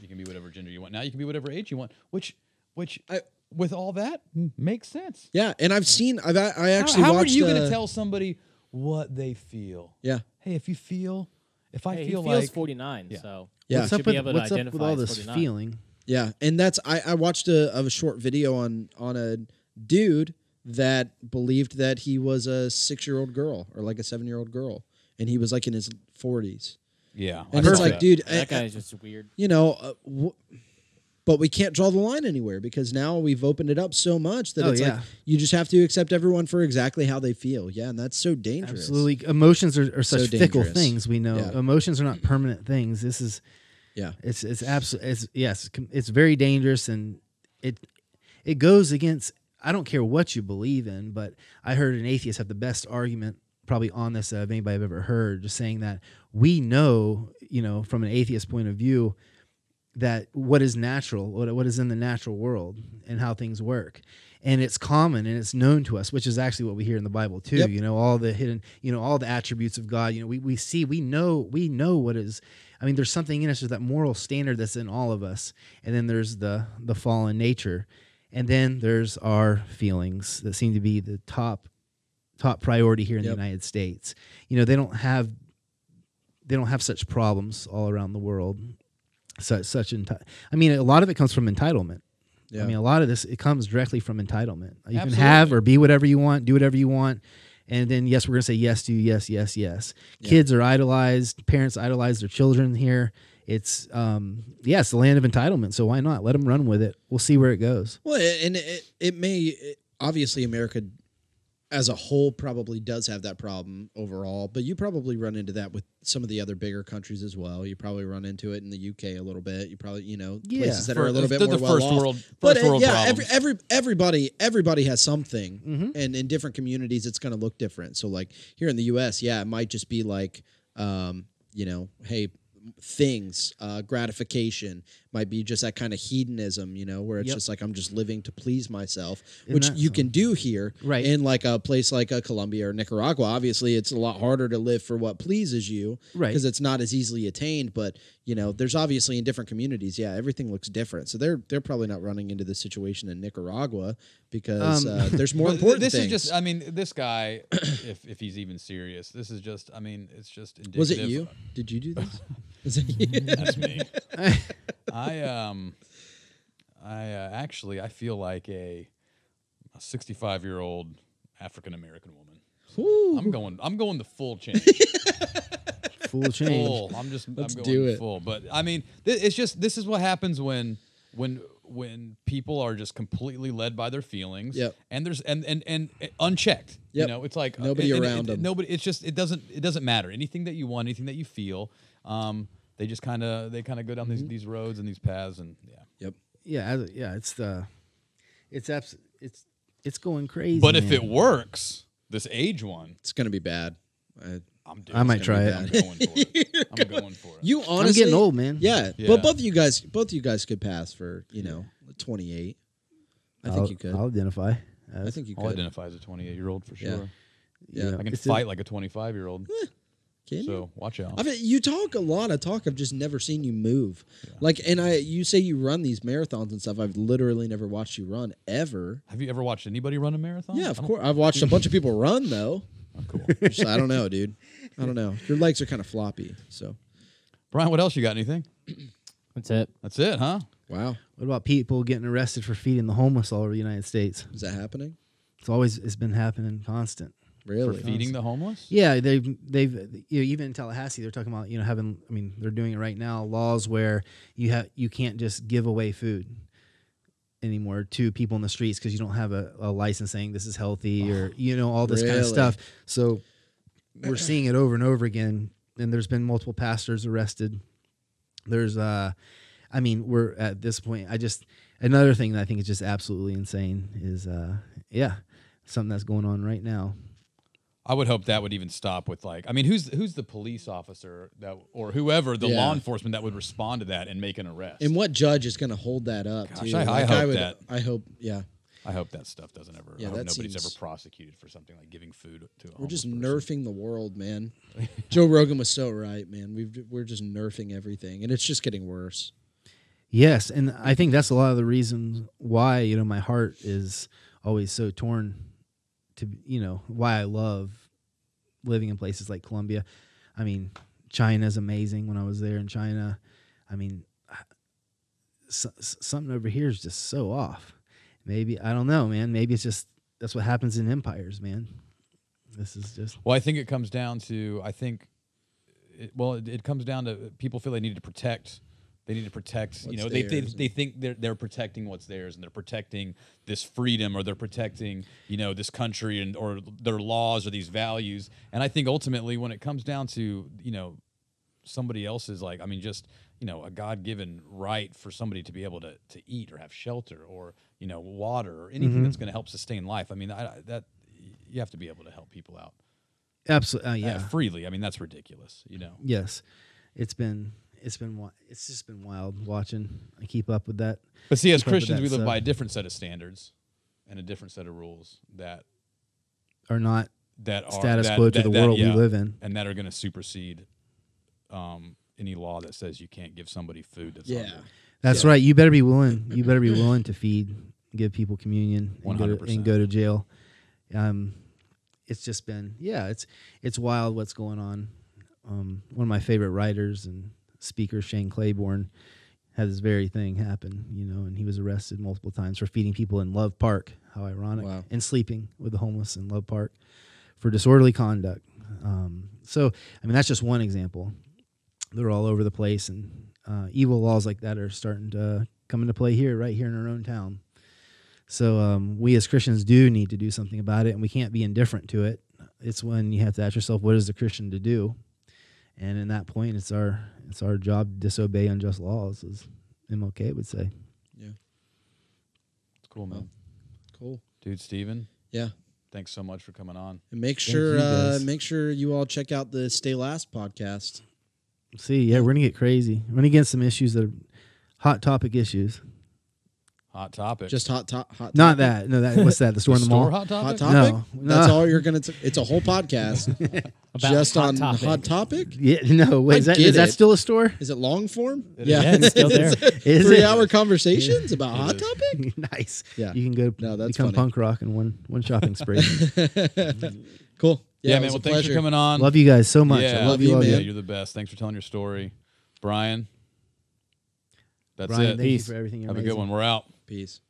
You can be whatever gender you want. Now you can be whatever age you want. Which which I- with all that makes sense. Yeah, and I've seen. I've. I actually how, watched. are you uh, going to tell somebody what they feel? Yeah, Hey, if you feel if I Hey, feel he feels like 49, Yeah. so Yeah. what's up with, what's up with all this 49. feeling? yeah, and that's. I, I watched a of a short video on on a dude that believed that he was a six year old girl or like a seven year old girl, and he was like in his forties. Yeah, And I it's like, that. dude, That I- guy is just weird. you know, uh, wh- but we can't draw the line anywhere because now we've opened it up so much that Oh, it's yeah. like you just have to accept everyone for exactly how they feel. Yeah, and that's so dangerous. Absolutely, emotions are, are So such fickle things. We know Yeah. emotions are not permanent things. This is Yeah. it's it's absolutely it's yes it's very dangerous and it it goes against I don't care what you believe in, but I heard an atheist have the best argument probably on this of anybody I've ever heard, just saying that we know, you know, from an atheist point of view, that what is natural, what, what is in the natural world, and how things work. And it's common and it's known to us, which is actually what we hear in the Bible too. Yep. You know, all the hidden, you know, all the attributes of God. You know, we, we see, we know, we know what is. I mean, there's something in us, there's that moral standard that's in all of us, and then there's the the fallen nature, and then there's our feelings that seem to be the top top priority here in Yep. the United States. You know, they don't have they don't have such problems all around the world. Such such enti- I mean, a lot of it comes from entitlement. Yeah. I mean, a lot of this it comes directly from entitlement. You can have or be whatever you want, do whatever you want, and then yes, we're gonna say yes to you, yes, yes, yes. Yeah. Kids are idolized. Parents idolize their children here. It's um yeah, it's the land of entitlement. So why not let them run with it? We'll see where it goes. Well, and it, it may it, obviously America as a whole probably does have that problem overall, but you probably run into that with some of the other bigger countries as well. You probably run into it in the UK a little bit. You probably, you know, Yeah. places that For- are a little bit more the well first off. world- but first uh, world yeah, every, every everybody everybody has something, Mhm. and in different communities, it's going to look different. So, like here in the U.S., yeah, it might just be like, um, you know, hey, things, uh, gratification might be just that kind of hedonism, you know, where it's Yep. just like I'm just living to please myself, In which you sense. can do here, Right. In like a place like a Colombia or Nicaragua, obviously, it's a lot harder to live for what pleases you, Right. Because it's not as easily attained. But you know, there's obviously in different communities, yeah, everything looks different. So they're they're probably not running into this situation in Nicaragua because Um, uh, there's more important This things. is just. I mean, this guy, if if he's even serious, this is just. I mean, it's just indicative. Was it you? Did you do this? Is it you? That's me. I um, I uh, actually I feel like a, a 65 year old African American woman. Ooh. I'm going. I'm going the full change. Full change. full. I'm just. Let's I'm do it. full. But I mean, th- it's just. This is what happens when when when people are just completely led by their feelings. Yep. And there's and and and uh, unchecked. You know, it's like uh, Nobody and- and around it- 'em. Nobody. It's just. It doesn't. It doesn't matter. Anything that you want, anything that you feel. Um, they just kind of they kind of go down Mm-hmm. these these roads and these paths and yeah. Yep. Yeah, yeah. It's the, it's abs- it's it's going crazy. But if man. it works, this age one, It's gonna be bad. I, I'm doing. I might try it. I'm going for it. I'm going for it. you honestly, I'm getting old, man. Yeah, Yeah. but both of you guys, both of you guys could pass for you know 28. I think I'll, you could. I'll identify. I think you I'll could. identify as a 28 year old for Yeah. sure. Yeah. I can It's a- fight like a 25 year old. Can you? So watch out. I mean, you talk a lot of talk. I've just never seen you move. Like, and I, you say you run these marathons and stuff. I've literally never watched you run ever. Have you ever watched anybody run a marathon? Yeah, of course. I've watched a bunch of people run though. Oh, cool. Just, I don't know, dude. I don't know. Your legs are kind of floppy. So, Brian, what else you got? Anything? That's it. That's it, huh? wow, What about people getting arrested for feeding the homeless all over the United States? is that happening? It's always it's been happening constant. Really? For feeding the homeless? Yeah, they've they've you know, even in Tallahassee they're talking about you know having I mean they're doing it right now laws where you have you can't just give away food anymore to people in the streets because you don't have a, a license saying this is healthy or you know all this kind of stuff. So we're seeing it over and over again, and there's been multiple pastors arrested. There's uh, I mean we're at this point. I just another thing that I think is just absolutely insane is uh, yeah something that's going on right now. I would hope that would even stop with like I mean who's who's the police officer that or whoever the Yeah. law enforcement that would respond to that and make an arrest. And what judge is going to hold that up? Gosh, too? I- I Like, hope would, that- I hope. Yeah, I hope that stuff doesn't ever Yeah, I hope nobody's seems- ever prosecuted for something like giving food to a we're just person. nerfing the world, man. Joe Rogan was so right, man. We've we're just nerfing everything, and it's just getting worse. Yes, and I think that's a lot of the reasons why you know my heart is always so torn to you know why I love living in places like Colombia. I mean, China's amazing. When I was there in China, I mean, s- s- something over here is just so off. Maybe I don't know, man. Maybe it's just that's what happens in empires, man. This is just Well, I think it comes down to I think, it, well, it, it comes down to people feel they need to protect. They need to protect. you What's know, they, they they think they're they're protecting what's theirs, and they're protecting this freedom, or they're protecting you know this country and or their laws or these values. And I think ultimately, when it comes down to you know somebody else's like i mean just you know a god-given right for somebody to be able to, to eat or have shelter or you know water or anything that's going to help sustain life i mean I, I- that you have to be able to help people out absolutely uh, uh, yeah. freely i mean that's ridiculous you know yes, it's been it's been it's just been wild watching. I keep up with that. but see as Keep christians that we live stuff. by a different set of standards and a different set of rules that Are not that are status that- quo to that- the that- world yeah, we live in. and that are going to supersede um, any law that says you can't give somebody food that's Yeah. hungry. That's right. You better be willing. You better be willing to feed, give people communion, and go, to, 100%. and go to jail. Um, it's just been yeah. It's it's wild what's going on. Um, one of my favorite writers and speakers, Shane Claiborne, had this very thing happen. You know, and he was arrested multiple times for feeding people in Love Park. How ironic! Wow. And sleeping with the homeless in Love Park for disorderly conduct. Um, so I mean, that's just one example. They're all over the place, and uh, evil laws like that are starting to come into play here, right here in our own town. So um, we as Christians do need to do something about it, and we can't be indifferent to it. It's when you have to ask yourself, what is the Christian to do? And in that point, it's our it's our job to disobey unjust laws, as MLK would say. Yeah. It's cool, man. Cool. Dude, Steven, Yeah. thanks so much for coming on. And make sure uh, make sure you all check out the Stay Last podcast. See, yeah, we're gonna get crazy. We're gonna get some issues that are hot topic issues. Hot topic. Just hot top hot Not topic. that. No, that. What's that? The store in the store mall. hot topic. hot topic. No, That's all you're gonna. T- it's a whole podcast About just Hot on Topic. hot topic. Yeah. No. Wait. I Is that get is that it. still a store? Is it long form? It yeah, is. Yeah, it's still there. Is Three hour conversations about hot is. topic. nice. Yeah. You can go No, that's become funny. punk rock in one one shopping spree. Cool. Yeah, it man. was Well, a thanks for pleasure. coming on. love you guys so much. Yeah, I love you you, all. man. Yeah, you're the best. Thanks for telling your story, Brian. That's Brian, it. thank you Peace. for everything. You're Have a good amazing. one. We're out. Peace.